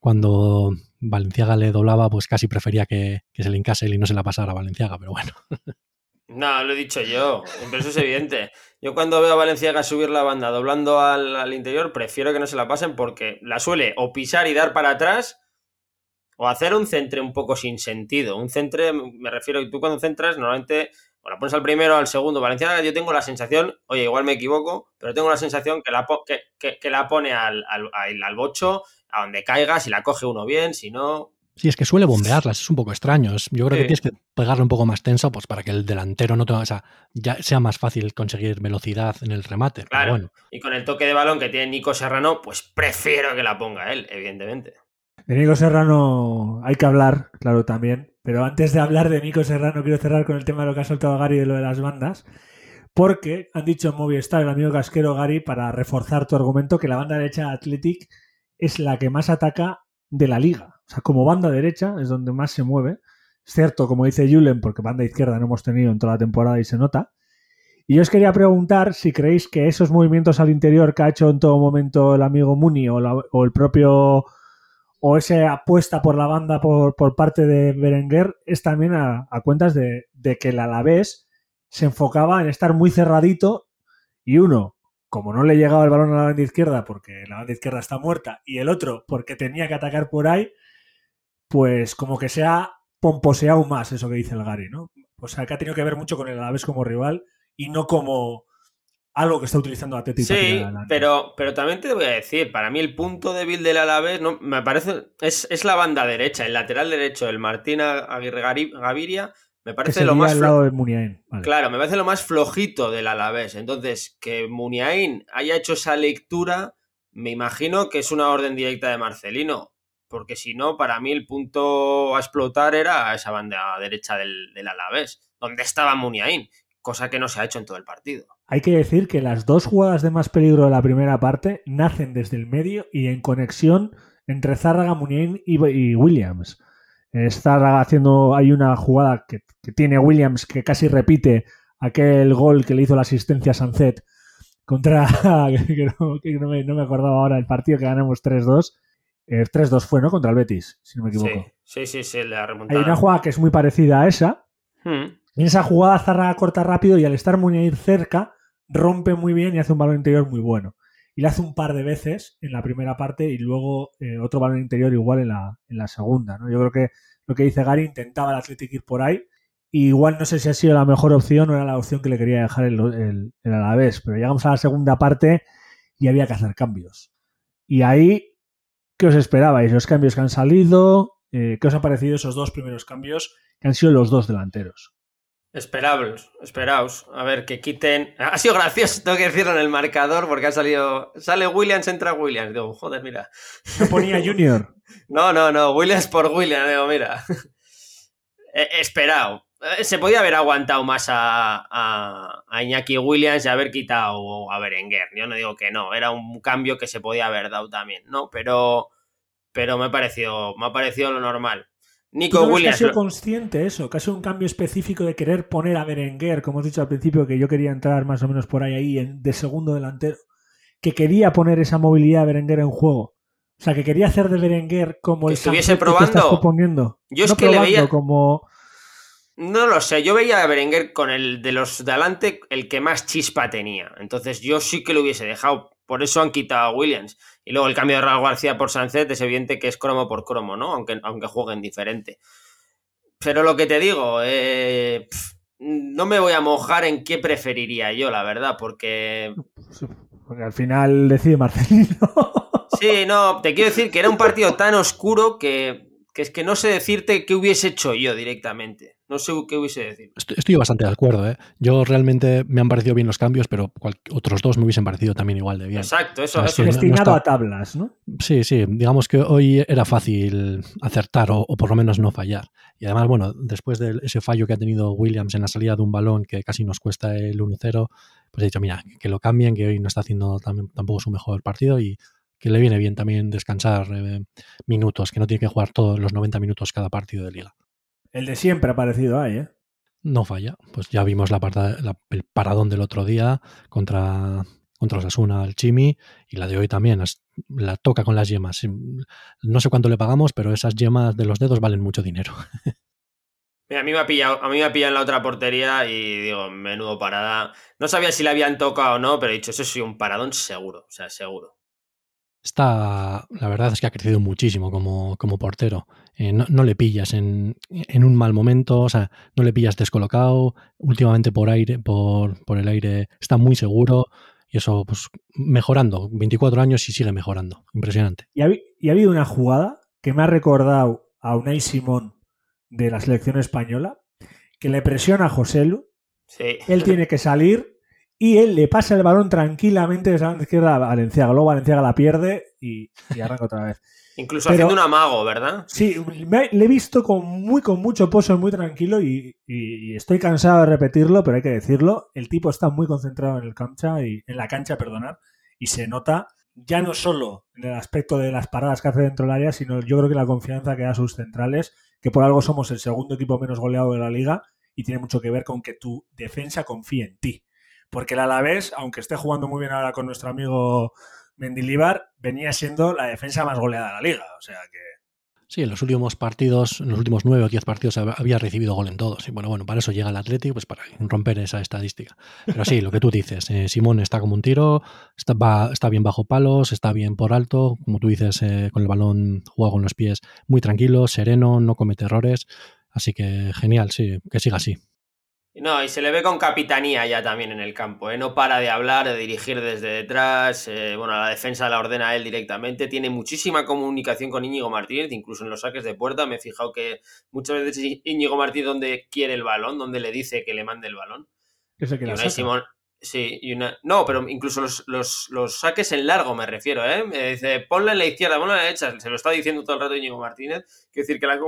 cuando Valenciaga le doblaba, pues casi prefería que, que se le hincase y no se la pasara a Valenciaga, pero bueno. No, lo he dicho yo, pero eso es evidente. Yo cuando veo a Valenciaga subir la banda doblando al, al, interior, prefiero que no se la pasen porque la suele o pisar y dar para atrás o hacer un centre un poco sin sentido. Un centre, me refiero, tú cuando centras, normalmente o la pones al primero o al segundo. Valenciaga, yo tengo la sensación, oye, igual me equivoco, pero tengo la sensación que la, que, que, la pone al, al, al bocho, a donde caiga, si la coge uno bien, si no, Sí, es que suele bombearlas, es un poco extraño. Yo creo sí. que tienes que pegarle un poco más tenso pues para que el delantero no te, o sea, ya sea más fácil conseguir velocidad en el remate. Claro, bueno. y con el toque de balón que tiene Nico Serrano, pues prefiero que la ponga él, evidentemente. De Nico Serrano hay que hablar, claro, también. Pero antes de hablar de Nico Serrano, quiero cerrar con el tema de lo que ha soltado Gary de lo de las bandas. Porque han dicho en Movistar, el amigo casquero Gary, para reforzar tu argumento, que la banda derecha de Athletic es la que más ataca de la liga. O sea, como banda derecha es donde más se mueve. Cierto, como dice Julen, porque banda izquierda no hemos tenido en toda la temporada y se nota. Y yo os quería preguntar si creéis que esos movimientos al interior que ha hecho en todo momento el amigo Muni o, el propio o esa apuesta por la banda por, por parte de Berenguer es también a, a cuentas de, de, que el Alavés se enfocaba en estar muy cerradito y uno, como no le llegaba el balón a la banda izquierda porque la banda izquierda está muerta y el otro porque tenía que atacar por ahí, pues como que se ha pomposeado más eso que dice el Gary, ¿no? O sea, que ha tenido que ver mucho con el Alavés como rival y no como algo que está utilizando Atleti. Sí, pero, pero también te voy a decir, para mí el punto débil del Alavés no, me parece es, es la banda derecha, el lateral derecho, el Martín Aguirre Gaviria, me parece lo más al lado de Muniain. Vale. Claro, me parece lo más flojito del Alavés. Entonces, que Muniain haya hecho esa lectura, me imagino que es una orden directa de Marcelino. Porque si no, para mí el punto a explotar era esa banda derecha del, del Alavés, donde estaba Muniain, cosa que no se ha hecho en todo el partido. Hay que decir que las dos jugadas de más peligro de la primera parte nacen desde el medio y en conexión entre Zárraga, Muniain y, y Williams. Está haciendo, hay una jugada que, que, tiene Williams que casi repite aquel gol que le hizo la asistencia a Sanzet contra, que, no, que no, me, no, me, acordaba ahora, el partido que ganamos 3-2. Eh, 3-2 fue, ¿no? Contra el Betis, si no me equivoco. Sí, sí, sí, sí le ha remontado. Hay una jugada que es muy parecida a esa. Hmm. En esa jugada Zarraga corta rápido y al estar muy cerca rompe muy bien y hace un balón interior muy bueno. Y le hace un par de veces en la primera parte y luego eh, otro balón interior igual en la, en la segunda. ¿no? Yo creo que lo que dice Gary, intentaba el Athletic ir por ahí. Y igual no sé si ha sido la mejor opción o era la opción que le quería dejar el, el, el Alavés. Pero llegamos a la segunda parte y había que hacer cambios. Y ahí, ¿qué os esperabais? Los cambios que han salido, eh, ¿qué os han parecido esos dos primeros cambios que han sido los dos delanteros? Esperables, esperaos. A ver, que quiten. Ha sido gracioso, tengo que decirlo en el marcador, porque ha salido. Sale Williams, entra Williams. Digo, joder, mira. No ponía Junior. no, no, no. Williams por Williams. Digo, mira. eh, esperado. Se podía haber aguantado más a, a, a, Iñaki Williams y haber quitado a Berenguer. Yo no digo que no. Era un cambio que se podía haber dado también, ¿no? Pero. Pero me ha parecido, me ha parecido lo normal. Nico no Williams. Que ha sido consciente eso, que ha sido un cambio específico de querer poner a Berenguer, como hemos dicho al principio, que yo quería entrar más o menos por ahí, ahí de segundo delantero, que quería poner esa movilidad de Berenguer en juego. O sea, que quería hacer de Berenguer como que el estuviese probando. proponiendo. Yo es no que le veía como no lo sé, yo veía a Berenguer con el de los de adelante el que más chispa tenía. Entonces yo sí que lo hubiese dejado. Por eso han quitado a Williams. Y luego el cambio de Raúl García por Sánchez es evidente que es cromo por cromo, ¿no? Aunque, aunque jueguen diferente. Pero lo que te digo, eh, pff, no me voy a mojar en qué preferiría yo, la verdad, porque... Porque al final decide Marcelino. sí, no, te quiero decir que era un partido tan oscuro que, que es que no sé decirte qué hubiese hecho yo directamente. No sé qué hubiese decir. Estoy, bastante de acuerdo, ¿eh? Yo realmente me han parecido bien los cambios, pero otros dos me hubiesen parecido también igual de bien. Exacto, eso es. Destinado a tablas, ¿no? Sí, sí. Digamos que hoy era fácil acertar o, por lo menos no fallar. Y además, bueno, después de ese fallo que ha tenido Williams en la salida de un balón que casi nos cuesta el 1-0, pues he dicho, mira, que lo cambien, que hoy no está haciendo tampoco su mejor partido y que le viene bien también descansar eh, minutos, que no tiene que jugar todos los 90 minutos cada partido de liga. El de siempre ha parecido ahí, ¿eh? No falla. Pues ya vimos la, el paradón del otro día contra, contra Osasuna al Chimi y la de hoy también. La toca con las yemas. No sé cuánto le pagamos, pero esas yemas de los dedos valen mucho dinero. a mí me ha pillado, a mí me ha pillado en la otra portería y digo, menudo parada. No sabía si le habían tocado o no, pero he dicho, eso sí, un paradón seguro, o sea, seguro. Está, la verdad es que ha crecido muchísimo como, como portero. Eh, no, le pillas en, en, un mal momento, o sea, no le pillas descolocado. Últimamente por aire, por, por el aire, está muy seguro. Y eso, pues, mejorando. 24 años y sigue mejorando. Impresionante. Y ha, y ha habido una jugada que me ha recordado a Unai Simón de la selección española, que le presiona a José Lu. Sí. Él tiene que salir y él le pasa el balón tranquilamente de la izquierda a Valenciaga. Luego Valenciaga la pierde y, arranca otra vez. Incluso haciendo un amago, ¿verdad? Sí, le he visto con, muy, con mucho pozo, muy tranquilo y, estoy cansado de repetirlo, pero hay que decirlo. El tipo está muy concentrado en el cancha y en la cancha, perdonar, y se nota ya no solo en el aspecto de las paradas que hace dentro del área, sino yo creo que la confianza que da a sus centrales, que por algo somos el segundo equipo menos goleado de la liga y tiene mucho que ver con que tu defensa confíe en ti porque el Alavés, aunque esté jugando muy bien ahora con nuestro amigo Mendilibar, venía siendo la defensa más goleada de la liga. O sea que. Sí, en los últimos partidos, en los últimos nueve o diez partidos había recibido gol en todos. Y bueno, bueno, para eso llega el Atlético, pues para romper esa estadística. Pero sí, lo que tú dices, eh, Simón está como un tiro, está, bien bajo palos, está bien por alto, como tú dices, eh, con el balón juega con los pies muy tranquilo, sereno, no comete errores. Así que genial, sí, que siga así. No, y se le ve con capitanía ya también en el campo, ¿eh? no para de hablar, de dirigir desde detrás, eh, bueno, la defensa la ordena él directamente, tiene muchísima comunicación con Íñigo Martínez, incluso en los saques de puerta, me he fijado que muchas veces Íñigo Martínez donde quiere el balón, donde le dice que le mande el balón. Que Simón, sí, y una, no, pero incluso los, saques en largo me refiero, ¿eh? Me dice, ponla en la izquierda, ponla en la derecha, se lo está diciendo todo el rato Íñigo Martínez, quiero decir que la,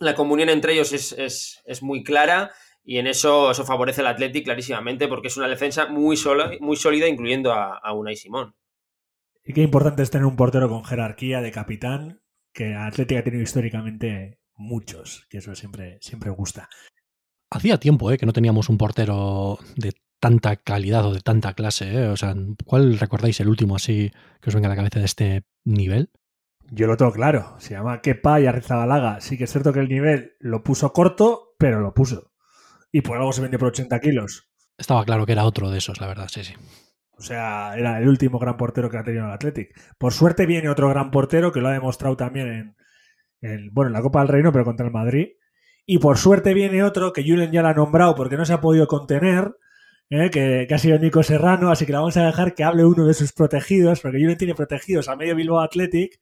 la comunión entre ellos es, es, es muy clara y en eso, eso favorece al Athletic clarísimamente porque es una defensa muy, sola, muy sólida, incluyendo a, a Unai Simón. Y qué importante es tener un portero con jerarquía de capitán, que Athletic ha tenido históricamente muchos, que eso siempre, siempre gusta. Hacía tiempo ¿eh? que no teníamos un portero de tanta calidad o de tanta clase. ¿eh? O sea, ¿cuál recordáis el último así que os venga a la cabeza de este nivel? Yo lo tengo claro. Se llama Kepa y Arrizabalaga. Sí que es cierto que el nivel lo puso corto, pero lo puso y por algo se vende por 80 kilos. Estaba claro que era otro de esos, la verdad, sí, sí. O sea, era el último gran portero que ha tenido el Athletic. Por suerte viene otro gran portero que lo ha demostrado también en, bueno, en la Copa del Reino, pero contra el Madrid. Y por suerte viene otro que Julen ya lo ha nombrado porque no se ha podido contener, ¿eh? que, ha sido Nico Serrano, así que le vamos a dejar que hable uno de sus protegidos, porque Julen tiene protegidos a medio Bilbao Athletic.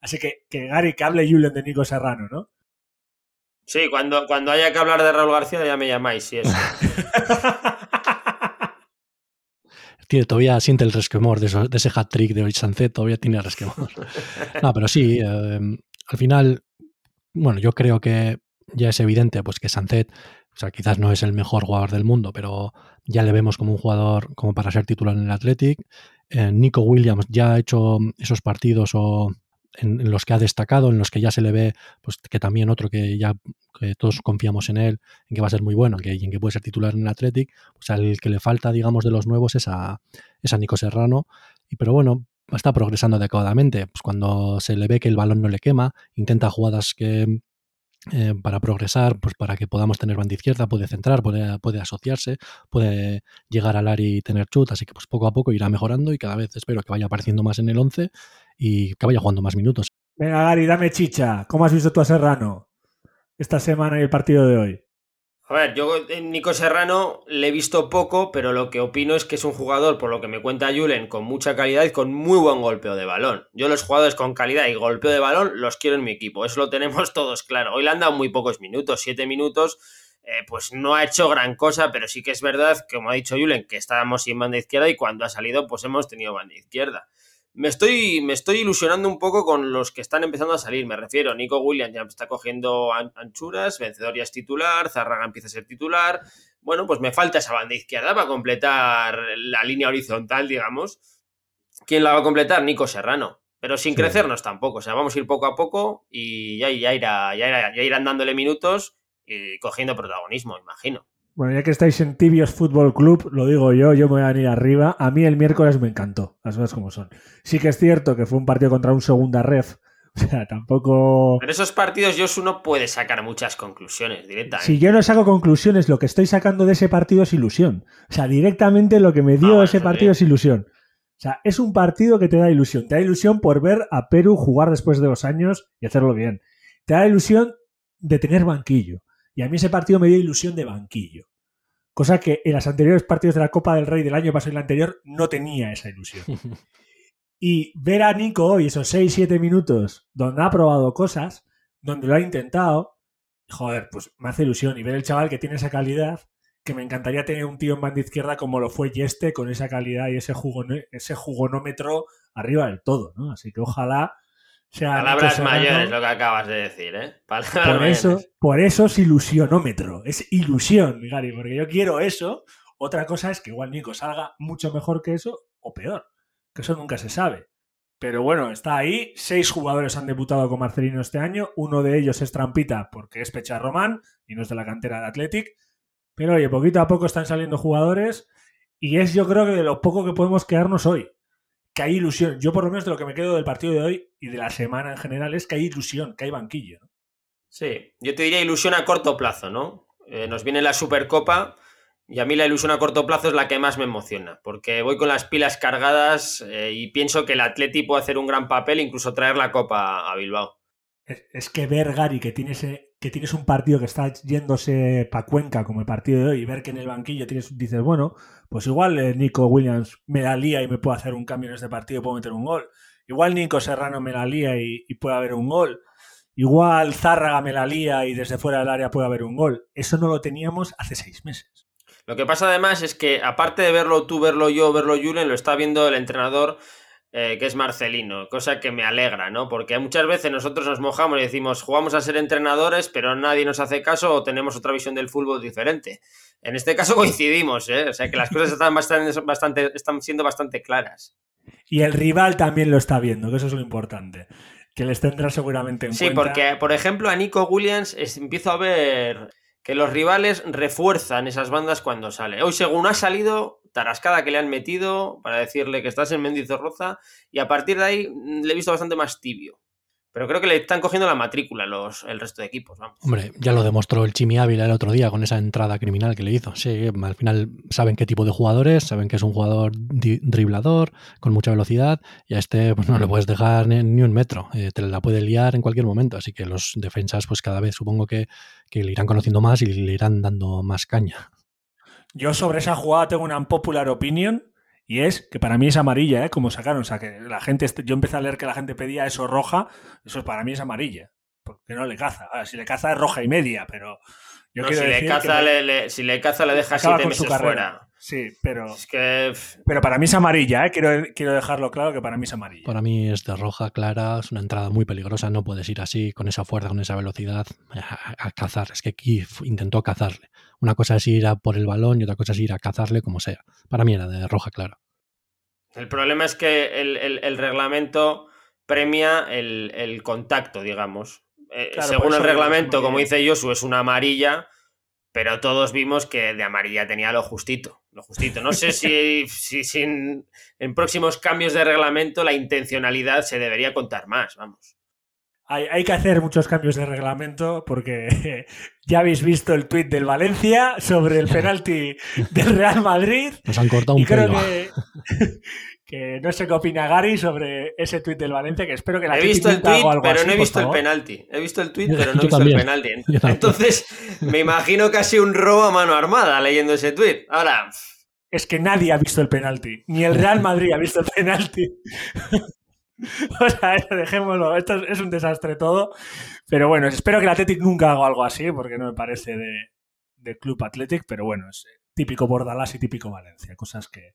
Así que, que Gary, que hable Julen de Nico Serrano, ¿no? Sí, cuando, cuando haya que hablar de Raúl García ya me llamáis, sí, eso. tiene, todavía siente el resquemor de, ese hat-trick de hoy Sancet, todavía tiene resquemor. No, pero sí, em, al final, bueno, yo creo que ya es evidente pues que Sancet, o sea, quizás no es el mejor jugador del mundo, pero ya le vemos como un jugador como para ser titular en el Athletic. Eh, Nico Williams ya ha hecho esos partidos o en, los que ha destacado, en los que ya se le ve, pues que también otro que ya que todos confiamos en él, en que va a ser muy bueno, en que, en que puede ser titular en el Athletic, pues al que le falta, digamos, de los nuevos es a, es a Nico Serrano. Y pero bueno, está progresando adecuadamente. Pues cuando se le ve que el balón no le quema, intenta jugadas que, eh, para progresar, pues para que podamos tener banda izquierda, puede centrar, puede, puede asociarse, puede llegar al área y tener chut, así que pues poco a poco irá mejorando y cada vez espero que vaya apareciendo más en el 11 y que vaya jugando más minutos. Venga, Gary, dame chicha. ¿Cómo has visto tú a Serrano esta semana y el partido de hoy? A ver, yo en Nico Serrano le he visto poco, pero lo que opino es que es un jugador, por lo que me cuenta Julen, con mucha calidad y con muy buen golpeo de balón. Yo los jugadores con calidad y golpeo de balón los quiero en mi equipo, eso lo tenemos todos claro. Hoy le han dado muy pocos minutos, siete minutos, eh, pues no ha hecho gran cosa, pero sí que es verdad, como ha dicho Julen, que estábamos sin banda izquierda y cuando ha salido, pues hemos tenido banda izquierda me estoy, me estoy ilusionando un poco con los que están empezando a salir. Me refiero, Nico Williams ya está cogiendo anchuras, Vencedor ya es titular, Zarraga empieza a ser titular. Bueno, pues me falta esa banda izquierda para completar la línea horizontal, digamos. ¿Quién la va a completar? Nico Serrano. Pero sin crecernos tampoco. O sea, vamos a ir poco a poco y ya, ya, irá, ya, ya irán dándole minutos y cogiendo protagonismo, imagino. Bueno, ya que estáis en Tibios Fútbol Club, lo digo yo, yo me voy a venir arriba. A mí el miércoles me encantó, las cosas como son. Sí que es cierto que fue un partido contra un segunda ref. O sea, tampoco. En esos partidos, Josu no puede sacar muchas conclusiones directamente. Si yo no saco conclusiones, lo que estoy sacando de ese partido es ilusión. O sea, directamente lo que me dio ah, ese partido es ilusión. O sea, es un partido que te da ilusión. Te da ilusión por ver a Perú jugar después de dos años y hacerlo bien. Te da ilusión de tener banquillo. Y a mí ese partido me dio ilusión de banquillo. Cosa que en los anteriores partidos de la Copa del Rey del año pasado y el anterior no tenía esa ilusión. y ver a Nico hoy, esos 6-7 minutos, donde ha probado cosas, donde lo ha intentado, joder, pues me hace ilusión. Y ver el chaval que tiene esa calidad, que me encantaría tener un tío en banda izquierda como lo fue Yeste, con esa calidad y ese, ese jugonómetro arriba del todo, ¿no? Así que ojalá Palabras mayores lo que acabas de decir, ¿eh? por, eso, por eso es ilusionómetro, es ilusión, Gary, porque yo quiero eso. Otra cosa es que igual Nico salga mucho mejor que eso o peor, que eso nunca se sabe. Pero bueno, está ahí. Seis jugadores han debutado con Marcelino este año. Uno de ellos es Trampita porque es Pecha Román y no es de la cantera de Athletic. Pero oye, poquito a poco están saliendo jugadores y es yo creo que de lo poco que podemos quedarnos hoy que hay ilusión. Yo por lo menos de lo que me quedo del partido de hoy y de la semana en general es que hay ilusión, que hay banquillo. Sí, yo te diría ilusión a corto plazo, ¿no? Eh, nos viene la Supercopa y a mí la ilusión a corto plazo es la que más me emociona, porque voy con las pilas cargadas eh, y pienso que el Atleti puede hacer un gran papel, incluso traer la Copa a Bilbao. Es, que ver, Gary, que tienes, que tienes un partido que está yéndose pa' Cuenca como el partido de hoy y ver que en el banquillo tienes, dices, bueno, pues igual eh, Nico Williams me la lía y me puede hacer un cambio en este partido puedo meter un gol. Igual Nico Serrano me la lía y, puede haber un gol. Igual Zárraga me la lía y desde fuera del área puede haber un gol. Eso no lo teníamos hace seis meses. Lo que pasa además es que, aparte de verlo tú, verlo yo, verlo Julen, lo está viendo el entrenador eh, que es Marcelino, cosa que me alegra, ¿no? Porque muchas veces nosotros nos mojamos y decimos, jugamos a ser entrenadores, pero nadie nos hace caso o tenemos otra visión del fútbol diferente. En este caso coincidimos, ¿eh? O sea que las cosas están, bastante, están siendo bastante claras. Y el rival también lo está viendo, que eso es lo importante. Que les tendrá seguramente en cuenta. Sí, porque, por ejemplo, a Nico Williams empiezo a ver que los rivales refuerzan esas bandas cuando sale. Hoy, según ha salido, tarascada que le han metido para decirle que estás en Mendizorroza y a partir de ahí le he visto bastante más tibio. Pero creo que le están cogiendo la matrícula los, el resto de equipos. Hombre, ya lo demostró el Chimi Ávila el otro día con esa entrada criminal que le hizo. Sí, al final saben qué tipo de jugadores, saben que es un jugador driblador, con mucha velocidad, y a este pues, no le puedes dejar ni, un metro. Eh, te la puede liar en cualquier momento. Así que los defensas, pues cada vez supongo que, que le irán conociendo más y le irán dando más caña. Yo sobre esa jugada tengo una popular opinion y es que para mí es amarilla, ¿eh? Como sacaron. O sea, que la gente, yo empecé a leer que la gente pedía eso roja, eso para mí es amarilla. Porque no le caza. Ahora, si le caza es roja y media, pero yo si, le caza, le, si le caza, le deja siete meses fuera. Sí, pero. Pero para mí es amarilla, ¿eh? quiero, quiero dejarlo claro que para mí es amarilla. Para mí es de roja clara, es una entrada muy peligrosa. No puedes ir así, con esa fuerza, con esa velocidad, a, cazar. Es que aquí intentó cazarle. Una cosa es ir a por el balón y otra cosa es ir a cazarle como sea. Para mí era de roja clara. El problema es que el, reglamento premia el, contacto, digamos. Eh, según el reglamento, como dice Josu, es una amarilla, pero todos vimos que de amarilla tenía lo justito. Lo justito. No sé si, si, en, próximos cambios de reglamento la intencionalidad se debería contar más, vamos. Hay, que hacer muchos cambios de reglamento porque ya habéis visto el tuit del Valencia sobre el penalti del Real Madrid. Nos han cortado un creo que, que no sé qué opina Gary sobre ese tuit del Valencia, que espero que la He visto el tuit, pero no he visto el penalti. He visto el tuit, pero no he visto el penalti. Entonces, me imagino que ha sido un robo a mano armada leyendo ese tuit. Ahora... Es que nadie ha visto el penalti. Ni el Real Madrid ha visto el penalti. o sea, dejémoslo. Esto es un desastre todo. Pero bueno, espero que el Athletic nunca haga algo así, porque no me parece de, de Club Athletic, pero bueno, es típico Bordalás y típico Valencia. Cosas que,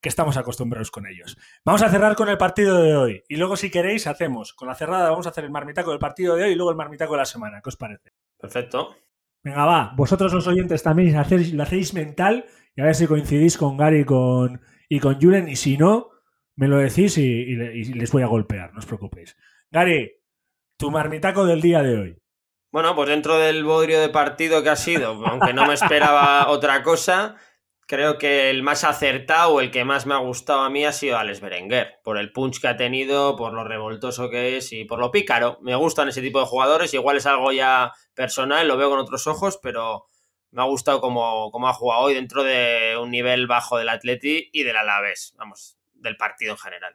que estamos acostumbrados con ellos. Vamos a cerrar con el partido de hoy. Y luego, si queréis, hacemos con la cerrada, vamos a hacer el marmitaco del partido de hoy y luego el marmitaco de la semana. ¿Qué os parece? Perfecto. Venga, va. Vosotros los oyentes también hacéis, lo hacéis mental y a ver si coincidís con Gary y con, y con Julen. Y si no, me lo decís y, les voy a golpear, no os preocupéis. Gary, tu marmitaco del día de hoy. Bueno, pues dentro del bodrio de partido que ha sido, aunque no me esperaba otra cosa, creo que el más acertado, el que más me ha gustado a mí ha sido Alex Berenguer, por el punch que ha tenido, por lo revoltoso que es y por lo pícaro. Me gustan ese tipo de jugadores, igual es algo ya personal, lo veo con otros ojos, pero me ha gustado como, ha jugado hoy dentro de un nivel bajo del Atleti y del Alavés, vamos, del partido en general.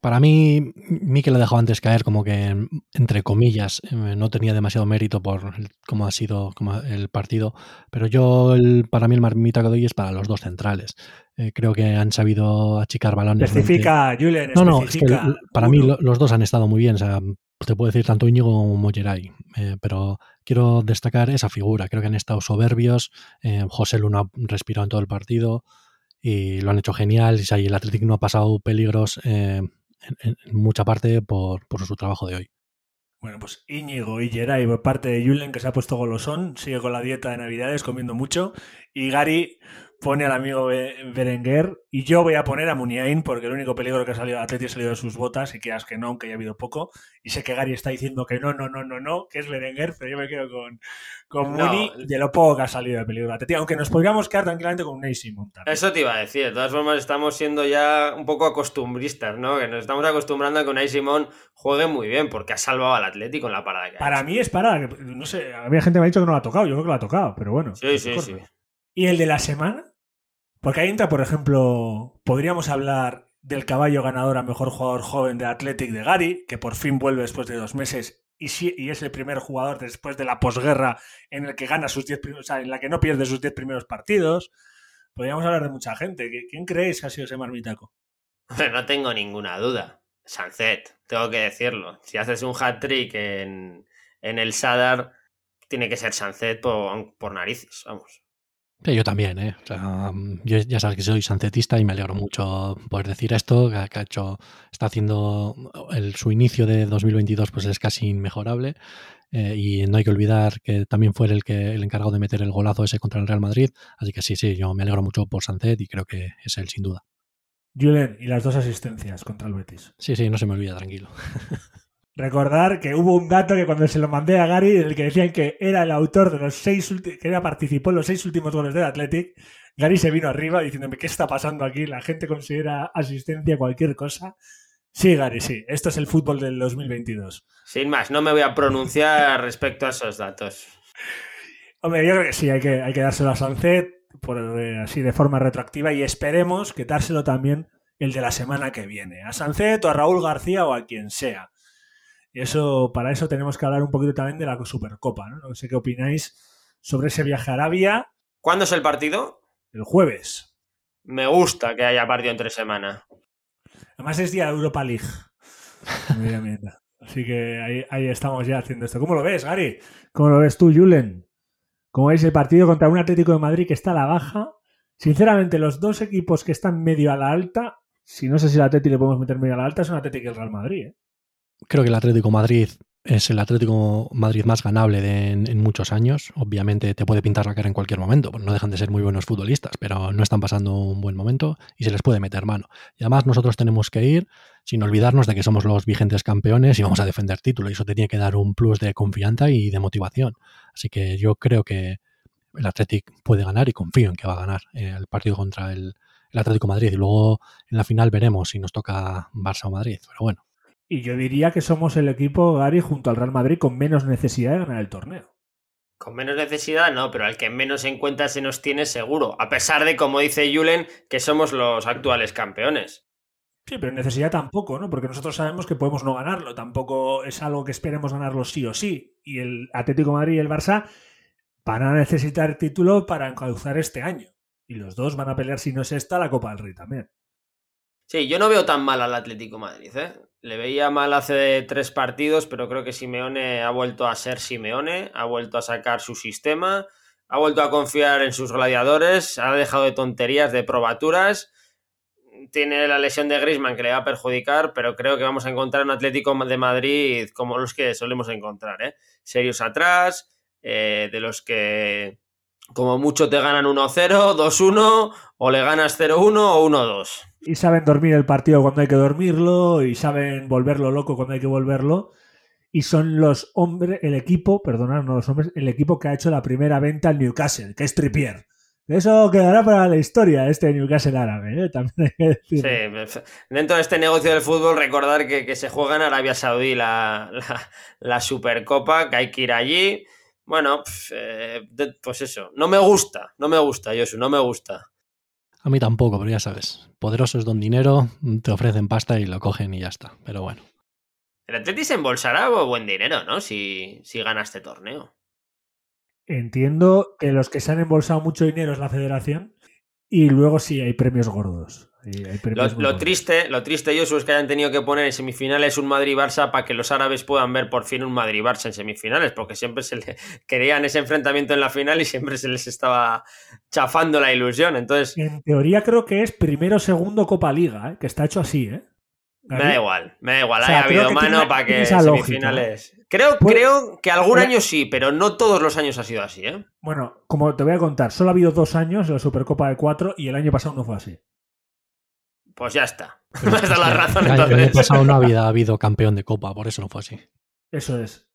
Para mí, Mikel ha dejado antes caer como que, entre comillas, eh, no tenía demasiado mérito por cómo ha sido el partido, pero yo, para mí, el marmita que doy es para los dos centrales. Eh, creo que han sabido achicar balones. Especifica, Julen. No, no, es que para mí los dos han estado muy bien. O sea, te puedo decir tanto Íñigo como Molleray, eh, pero quiero destacar esa figura. Creo que han estado soberbios. José Luna ha respirado en todo el partido y lo han hecho genial. Y el Atlético no ha pasado peligros en, mucha parte por, por, su trabajo de hoy. Bueno, pues Íñigo y Geray por parte de Julen, que se ha puesto golosón, sigue con la dieta de Navidades, comiendo mucho. Y Gary, pone al amigo Berenguer y yo voy a poner a Muniain porque el único peligro que ha salido Atleti ha salido de sus botas y quedas que no, aunque haya habido poco. Y sé que Gary está diciendo que no, no, no, no, no, que es Berenguer, pero yo me quedo con, con Muni de lo poco que ha salido de peligro Atleti, aunque nos podríamos quedar tranquilamente con un Simon Eso te iba a decir, de todas formas estamos siendo ya un poco acostumbristas, ¿no? Que nos estamos acostumbrando a que Unai Simón juegue muy bien porque ha salvado al Atleti con la parada que Para mí es parada, no sé, había gente que me ha dicho que no lo ha tocado, yo creo que lo ha tocado, pero bueno. Sí, sí, sí. ¿Y el de la semana? Porque ahí entra, por ejemplo, podríamos hablar del caballo ganador a mejor jugador joven de Athletic de Gary, que por fin vuelve después de dos meses y, es el primer jugador después de la posguerra en el que gana sus diez o sea, en la que no pierde sus diez primeros partidos. Podríamos hablar de mucha gente. ¿Quién creéis que ha sido ese marmitaco? No tengo ninguna duda. Sancet, tengo que decirlo. Si haces un hat-trick en, en el Sadar, tiene que ser Sancet por narices, vamos yo también, ¿eh? yo ya sabes que soy sancetista y me alegro mucho por decir esto, que ha hecho, está haciendo el, su inicio de 2022 pues es casi inmejorable eh, y no hay que olvidar que también fue el que el encargado de meter el golazo ese contra el Real Madrid, así que sí, sí, yo me alegro mucho por Sancet y creo que es él sin duda. Julen, y las dos asistencias contra el Betis. Sí, sí, no se me olvida, tranquilo. Recordar que hubo un dato que cuando se lo mandé a Gary, en el que decían que era el autor de los seis que era, participó en los seis últimos goles del Athletic, Gary se vino arriba diciéndome qué está pasando aquí, la gente considera asistencia cualquier cosa. Sí, Gary, sí, esto es el fútbol del 2022. Sin más, no me voy a pronunciar respecto a esos datos. Hombre, yo creo que sí, hay que, hay que dárselo a Sancet por, eh, así de forma retroactiva y esperemos que dárselo también el de la semana que viene, a Sancet o a Raúl García o a quien sea eso, para eso tenemos que hablar un poquito también de la Supercopa, ¿no? No sé qué opináis sobre ese viaje a Arabia. ¿Cuándo es el partido? El jueves. Me gusta que haya partido entre semana. Además es día de Europa League. Así que ahí, estamos ya haciendo esto. ¿Cómo lo ves, Gary? ¿Cómo lo ves tú, Julen? ¿Cómo veis el partido contra un Atlético de Madrid que está a la baja? Sinceramente, los dos equipos que están medio a la alta, si no sé si el Atlético le podemos meter medio a la alta, son Atlético y el Real Madrid. ¿eh? Creo que el Atlético Madrid es el Atlético Madrid más ganable de, en, muchos años. Obviamente te puede pintar la cara en cualquier momento, no dejan de ser muy buenos futbolistas, pero no están pasando un buen momento y se les puede meter mano. Y además nosotros tenemos que ir sin olvidarnos de que somos los vigentes campeones y vamos a defender título. Y eso te tiene que dar un plus de confianza y de motivación. Así que yo creo que el Atlético puede ganar y confío en que va a ganar eh, el partido contra el Atlético Madrid. Y luego en la final veremos si nos toca Barça o Madrid. Pero bueno, y yo diría que somos el equipo, Gary, junto al Real Madrid, con menos necesidad de ganar el torneo. Con menos necesidad, no, pero al que menos en cuenta se nos tiene seguro. A pesar de, como dice Julen, que somos los actuales campeones. Sí, pero necesidad tampoco, ¿no? Porque nosotros sabemos que podemos no ganarlo. Tampoco es algo que esperemos ganarlo sí o sí. Y el Atlético de Madrid y el Barça van a necesitar título para encauzar este año. Y los dos van a pelear, si no es esta, la Copa del Rey también. Sí, yo no veo tan mal al Atlético de Madrid, ¿eh? Le veía mal hace tres partidos, pero creo que Simeone ha vuelto a ser Simeone, ha vuelto a sacar su sistema, ha vuelto a confiar en sus gladiadores, ha dejado de tonterías, de probaturas tiene la lesión de Grisman que le va a perjudicar, pero creo que vamos a encontrar un Atlético de Madrid como los que solemos encontrar, ¿eh? Serios atrás, eh, de los que como mucho te ganan 1-0, 2-1, o le ganas 0-1 o 1-2. Y saben dormir el partido cuando hay que dormirlo, y saben volverlo loco cuando hay que volverlo. Y son los hombres, el equipo, perdonad, no los hombres, el equipo que ha hecho la primera venta al Newcastle, que es Trippier. Eso quedará para la historia, este Newcastle árabe, ¿eh? que Sí, dentro de este negocio del fútbol, recordar que, se juega en Arabia Saudí la, la, Supercopa, que hay que ir allí. Bueno, eh, pues eso, no me gusta, no me gusta, Josu, no me gusta. A mí tampoco, pero ya sabes, poderosos don dinero, te ofrecen pasta y lo cogen y ya está, pero bueno. El Atlético se embolsará buen dinero, ¿no? Si, si gana este torneo. Entiendo que los que se han embolsado mucho dinero es la federación y luego sí hay premios gordos. Lo, triste, lo triste, yo es que hayan tenido que poner en semifinales un Madrid-Barça para que los árabes puedan ver por fin un Madrid-Barça en semifinales, porque siempre se le querían ese enfrentamiento en la final y siempre se les estaba chafando la ilusión. Entonces, en teoría creo que es primero segundo Copa Liga, ¿eh? que está hecho así, ¿eh? Me da igual, me da igual. ha habido mano para que semifinales. Creo, pues, creo que algún año sí, pero no todos los años ha sido así, ¿eh? Bueno, como te voy a contar, solo ha habido dos años en la Supercopa de cuatro y el año pasado no fue así. Pues ya está. Me has dado la razón entonces. El año pasado no había habido campeón de Copa, por eso no fue así. Eso es.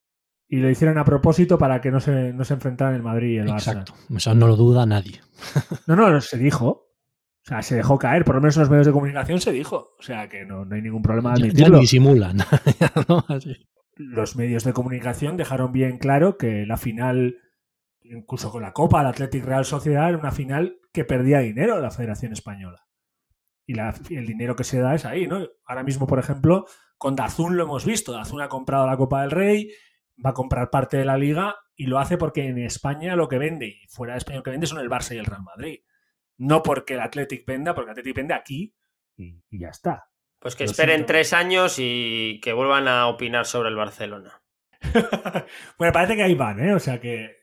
Y lo hicieron a propósito para que no se, no se enfrentaran el Madrid y el Barça. Exacto. Eso no lo duda nadie. No, no, se dijo. O sea, se dejó caer, por lo menos en los medios de comunicación se dijo. O sea, que no, hay ningún problema de admitirlo. Ya, disimulan. Los medios de comunicación dejaron bien claro que la final, incluso con la Copa, el Athletic Real Sociedad, era una final que perdía dinero la Federación Española. Y el dinero que se da es ahí, ¿no? Ahora mismo, por ejemplo, con Dazún lo hemos visto. Dazún ha comprado la Copa del Rey, va a comprar parte de la liga y lo hace porque en España lo que vende y fuera de España lo que vende son el Barça y el Real Madrid. No porque el Athletic venda, porque el Athletic vende aquí y, ya está. Pues que esperen tres años y que vuelvan a opinar sobre el Barcelona. bueno, parece que ahí van, ¿eh? O sea que,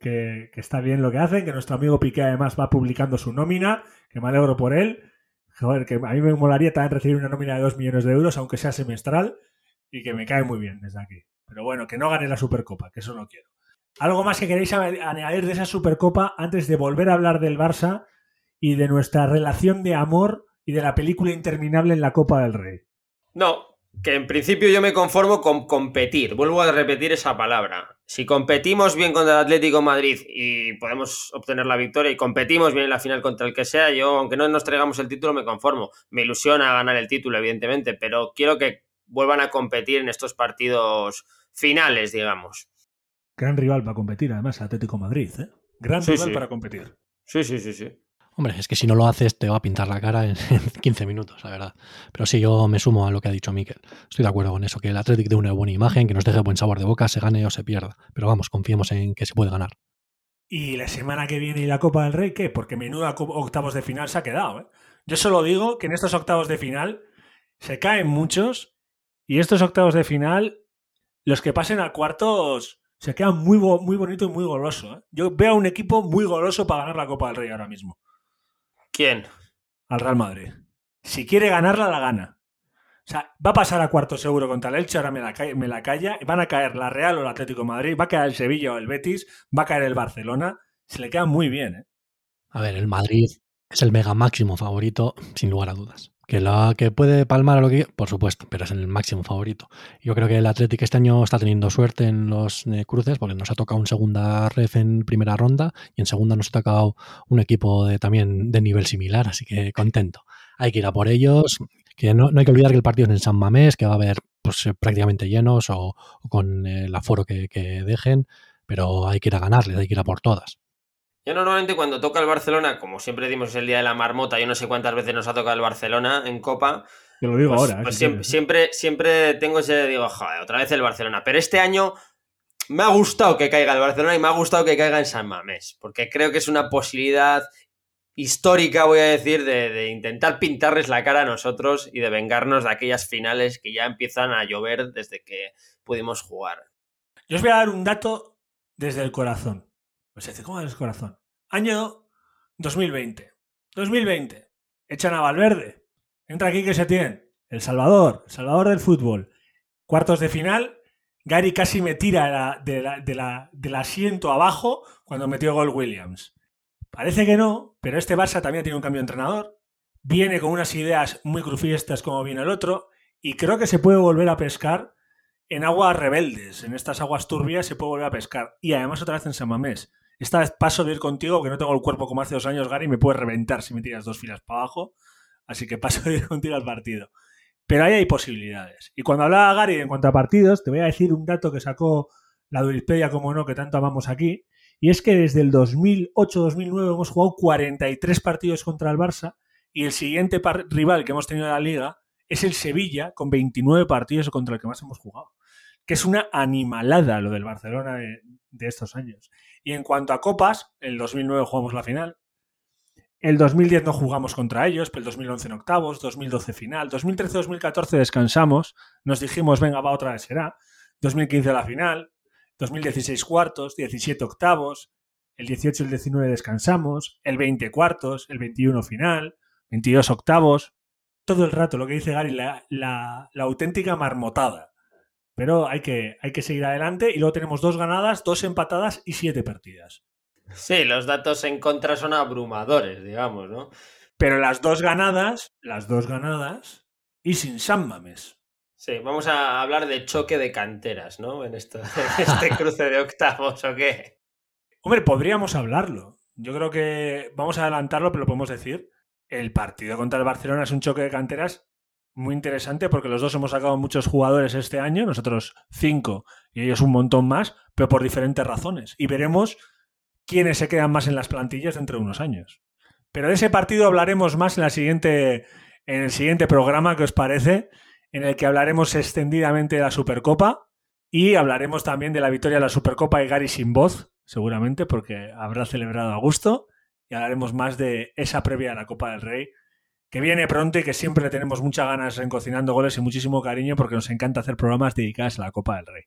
que, está bien lo que hacen, que nuestro amigo Piqué además va publicando su nómina, que me alegro por él. Joder, que a mí me molaría también recibir una nómina de dos millones de euros, aunque sea semestral, y que me cae muy bien desde aquí. Pero bueno, que no gane la Supercopa, que eso no quiero. ¿Algo más que queréis añadir de esa Supercopa antes de volver a hablar del Barça y de nuestra relación de amor y de la película interminable en la Copa del Rey. No, que en principio yo me conformo con competir. Vuelvo a repetir esa palabra. Si competimos bien contra el Atlético Madrid y podemos obtener la victoria y competimos bien en la final contra el que sea, yo, aunque no nos traigamos el título, me conformo. Me ilusiona ganar el título, evidentemente, pero quiero que vuelvan a competir en estos partidos finales, digamos. Gran rival para competir, además, Atlético Madrid, ¿eh? Gran rival para competir. Sí, sí, sí, sí. Hombre, es que si no lo haces te va a pintar la cara en, 15 minutos, la verdad. Pero sí, yo me sumo a lo que ha dicho Miquel. Estoy de acuerdo con eso, que el Athletic dé una buena imagen, que nos deje buen sabor de boca, se gane o se pierda. Pero vamos, confiemos en que se puede ganar. ¿Y la semana que viene y la Copa del Rey qué? Porque menuda octavos de final se ha quedado. ¿eh? Yo solo digo que en estos octavos de final se caen muchos y estos octavos de final, los que pasen a cuartos se quedan muy, muy bonito y muy goloso. ¿eh? Yo veo a un equipo muy goloso para ganar la Copa del Rey ahora mismo. ¿Quién? Al Real Madrid. Si quiere ganarla, la gana. O sea, va a pasar a cuarto seguro contra el Elche, ahora me la, me la calla. Van a caer la Real o el Atlético de Madrid, va a caer el Sevilla o el Betis, va a caer el Barcelona. Se le queda muy bien, ¿eh? A ver, el Madrid es el mega máximo favorito, sin lugar a dudas. Que, la, que puede palmar a lo que por supuesto, pero es el máximo favorito. Yo creo que el Atlético este año está teniendo suerte en los eh, cruces, porque nos ha tocado un segunda ref en primera ronda y en segunda nos ha tocado un equipo de, también de nivel similar, así que contento. Hay que ir a por ellos, que no, hay que olvidar que el partido es en San Mamés, que va a haber pues, eh, prácticamente llenos o, con el aforo que, que dejen, pero hay que ir a ganarles, hay que ir a por todas. Yo normalmente cuando toca el Barcelona, como siempre dimos el día de la marmota, yo no sé cuántas veces nos ha tocado el Barcelona en Copa, Te lo digo Pues- ahora. ¿eh? pues si siempre, quieres. siempre, siempre tengo ese, digo, joder, otra vez el Barcelona. Pero este año me ha gustado que caiga el Barcelona y me ha gustado que caiga en San Mamés, porque creo que es una posibilidad histórica, voy a decir, de, de intentar pintarles la cara a nosotros y de vengarnos de aquellas finales que ya empiezan a llover desde que pudimos jugar. Yo os voy a dar un dato desde el corazón. Pues dice, ¿cómo el corazón? Año 2020. 2020. Echan a Valverde. Entra aquí que se tiene. El Salvador. El Salvador del fútbol. Cuartos de final. Gary casi me tira de la- de la- del asiento abajo cuando metió gol Williams. Parece que no, pero este Barça también tiene un cambio de entrenador. Viene con unas ideas muy crufiestas como viene el otro. Y creo que se puede volver a pescar en aguas rebeldes, en estas aguas turbias se puede volver a pescar. Y además otra vez en San Mamés. Esta vez paso de ir contigo, que no tengo el cuerpo como hace dos años, Gary, y me puedes reventar si me tiras dos filas para abajo. Así que paso de ir contigo al partido. Pero ahí hay posibilidades. Y cuando hablaba Gary en cuanto a partidos, te voy a decir un dato que sacó la Durispedia, como no, que tanto amamos aquí. Y es que desde el 2008-2009 hemos jugado 43 partidos contra el Barça y el siguiente rival que hemos tenido en la liga es el Sevilla con 29 partidos contra el que más hemos jugado. Que es una animalada lo del Barcelona de, estos años. Y en cuanto a copas, el 2009 jugamos la final. El 2010 no jugamos contra ellos, pero el 2011 en octavos, 2012 final, 2013-2014 descansamos, nos dijimos, venga, va otra vez será. 2015 la final, 2016 cuartos, 17 octavos, el 18 y el 19 descansamos, el 20 cuartos, el 21 final, 22 octavos. Todo el rato lo que dice Gary, la- la auténtica marmotada. Pero hay que, hay que seguir adelante y luego tenemos dos ganadas, dos empatadas y siete partidas. Sí, los datos en contra son abrumadores, digamos, ¿no? Pero las dos ganadas, las dos ganadas y sin San Mames. Sí, vamos a hablar de choque de canteras, ¿no? En, esto, en este cruce de octavos, ¿o qué? Hombre, podríamos hablarlo. Yo creo que vamos a adelantarlo, pero lo podemos decir. El partido contra el Barcelona es un choque de canteras muy interesante porque los dos hemos sacado muchos jugadores este año, nosotros cinco y ellos un montón más, pero por diferentes razones. Y veremos quiénes se quedan más en las plantillas dentro de unos años. Pero de ese partido hablaremos más en, la siguiente, en el siguiente programa, que os parece, en el que hablaremos extendidamente de la Supercopa y hablaremos también de la victoria de la Supercopa y Gary sin voz, seguramente, porque habrá celebrado a gusto. Y hablaremos más de esa previa a la Copa del Rey, que viene pronto y que siempre le tenemos muchas ganas en Cocinando Goles y muchísimo cariño porque nos encanta hacer programas dedicados a la Copa del Rey.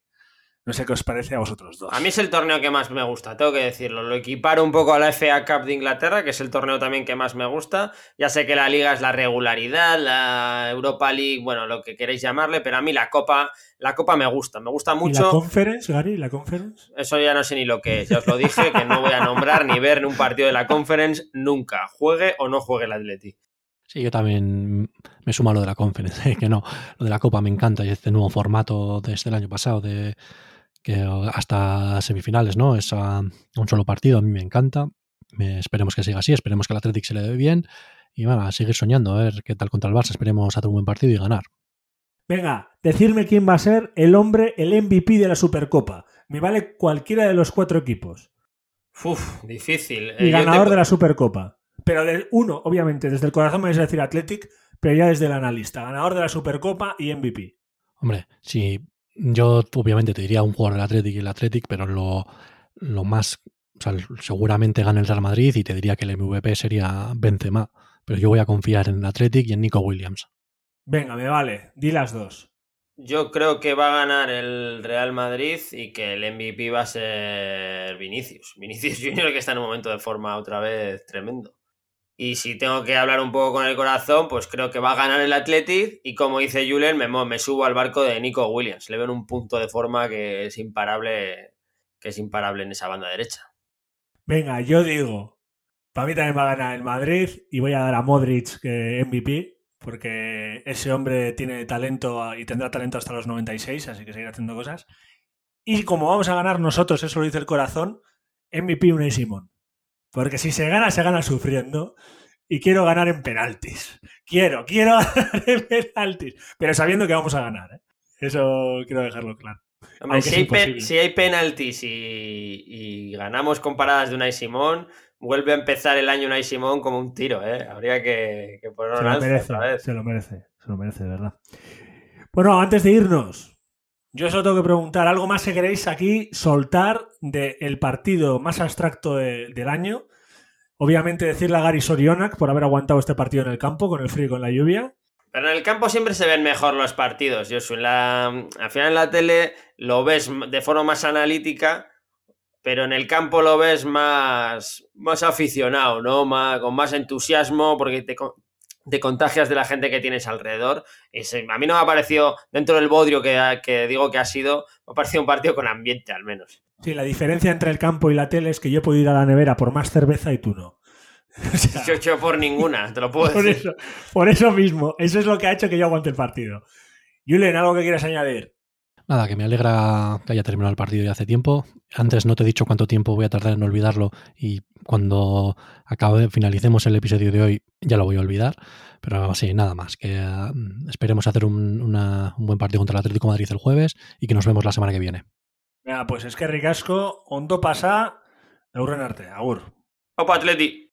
No sé qué os parece a vosotros dos. A mí es el torneo que más me gusta, tengo que decirlo. Lo equiparo un poco a la FA Cup de Inglaterra, que es el torneo también que más me gusta. Ya sé que la liga es la regularidad, la Europa League, bueno, lo que queréis llamarle, pero a mí la Copa, la Copa me gusta, me gusta ¿Y la mucho. conference, Gary? ¿La conference? Eso ya no sé ni lo que es, ya os lo dije, que no voy a nombrar ni ver un partido de la Conference nunca, juegue o no juegue el Atleti. Sí, yo también me sumo a lo de la conference, que no, lo de la Copa me encanta y este nuevo formato desde el año pasado de que hasta semifinales, ¿no? Es a un solo partido, a mí me encanta. Me- esperemos que siga así, esperemos que al Athletic se le dé bien y bueno, a seguir soñando, a ver qué tal contra el Barça, esperemos hacer un buen partido y ganar. Venga, decirme quién va a ser el hombre, el MVP de la Supercopa. Me vale cualquiera de los cuatro equipos. Uf, difícil. Y Eh, yo ganador te- de la Supercopa. Pero de uno, obviamente, desde el corazón me vais a decir Athletic, pero ya desde el analista. Ganador de la Supercopa y MVP. Hombre, sí, yo obviamente te diría un jugador del Athletic y el Athletic, pero lo, lo más, o sea, seguramente gana el Real Madrid y te diría que el MVP sería Benzema, pero yo voy a confiar en el Athletic y en Nico Williams. Venga, me vale. Di las dos. Yo creo que va a ganar el Real Madrid y que el MVP va a ser Vinicius. Vinicius Junior que está en un momento de forma otra vez tremendo. Y si tengo que hablar un poco con el corazón, pues creo que va a ganar el Athletic y como dice Julen, me, subo al barco de Nico Williams. Le veo en un punto de forma que es imparable, que es imparable en esa banda derecha. Venga, yo digo, para mí también va a ganar el Madrid y voy a dar a Modric MVP, porque ese hombre tiene talento y tendrá talento hasta los 96, así que seguirá haciendo cosas. Y como vamos a ganar nosotros, eso lo dice el corazón, MVP Unai Simón. Porque si se gana, se gana sufriendo. Y quiero ganar en penaltis. Quiero, quiero ganar en penaltis. Pero sabiendo que vamos a ganar. ¿eh? Eso quiero dejarlo claro. Hombre, si, hay si hay penaltis y, y ganamos con paradas de Unai Simón, vuelve a empezar el año Unai Simón como un tiro, ¿eh? Habría que, que ponerlo Se lo merece, otra vez. se lo merece, Se lo merece, de verdad. Bueno, antes de irnos, yo solo tengo que preguntar algo más que queréis aquí soltar del partido más abstracto de- del año. Obviamente decirle a Gary Sorionak por haber aguantado este partido en el campo con el frío y con la lluvia. Pero en el campo siempre se ven mejor los partidos, Josu. La, al final en la tele lo ves de forma más analítica, pero en el campo lo ves más, más aficionado, ¿no? Más, con más entusiasmo, porque te, te contagias de la gente que tienes alrededor. A mí no me ha parecido, dentro del bodrio que, que digo que ha sido, me ha parecido un partido con ambiente, al menos. Sí, la diferencia entre el campo y la tele es que yo puedo ir a la nevera por más cerveza y tú no. O sea, Yo, yo por ninguna, te lo puedo por, decir. eso, por eso mismo, eso es lo que ha hecho que yo aguante el partido. Julen, ¿algo que quieras añadir? Nada, que me alegra que haya terminado el partido ya hace tiempo. Antes no te he dicho cuánto tiempo voy a tardar en olvidarlo y cuando acabe, finalicemos el episodio de hoy ya lo voy a olvidar. Pero sí, nada más. Que eh, esperemos hacer un, una- un buen partido contra el Atlético de Madrid el jueves y que nos vemos la semana que viene. Venga, pues es que ricasco, ondo pasa, aurren arte, agur. Opa, Atleti.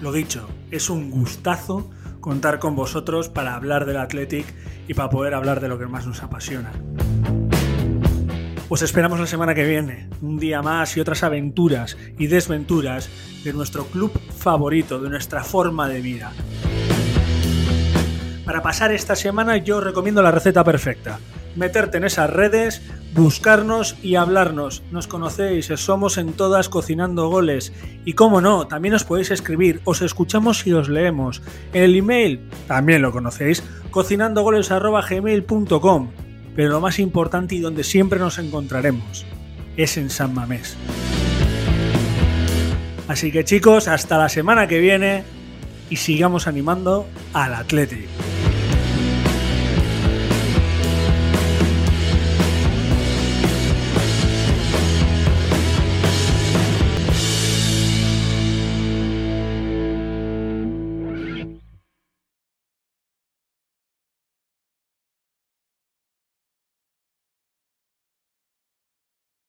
Lo dicho, es un gustazo contar con vosotros para hablar del Athletic y para poder hablar de lo que más nos apasiona. Os esperamos la semana que viene, un día más y otras aventuras y desventuras de nuestro club favorito, de nuestra forma de vida. Para pasar esta semana yo os recomiendo la receta perfecta. Meterte en esas redes, buscarnos y hablarnos. Nos conocéis, somos en todas cocinando goles. Y como no, también os podéis escribir, os escuchamos y os leemos. El email, también lo conocéis, cocinandogoles.gmail.com. Pero lo más importante y donde siempre nos encontraremos es en San Mamés. Así que chicos, hasta la semana que viene y sigamos animando al Athletic.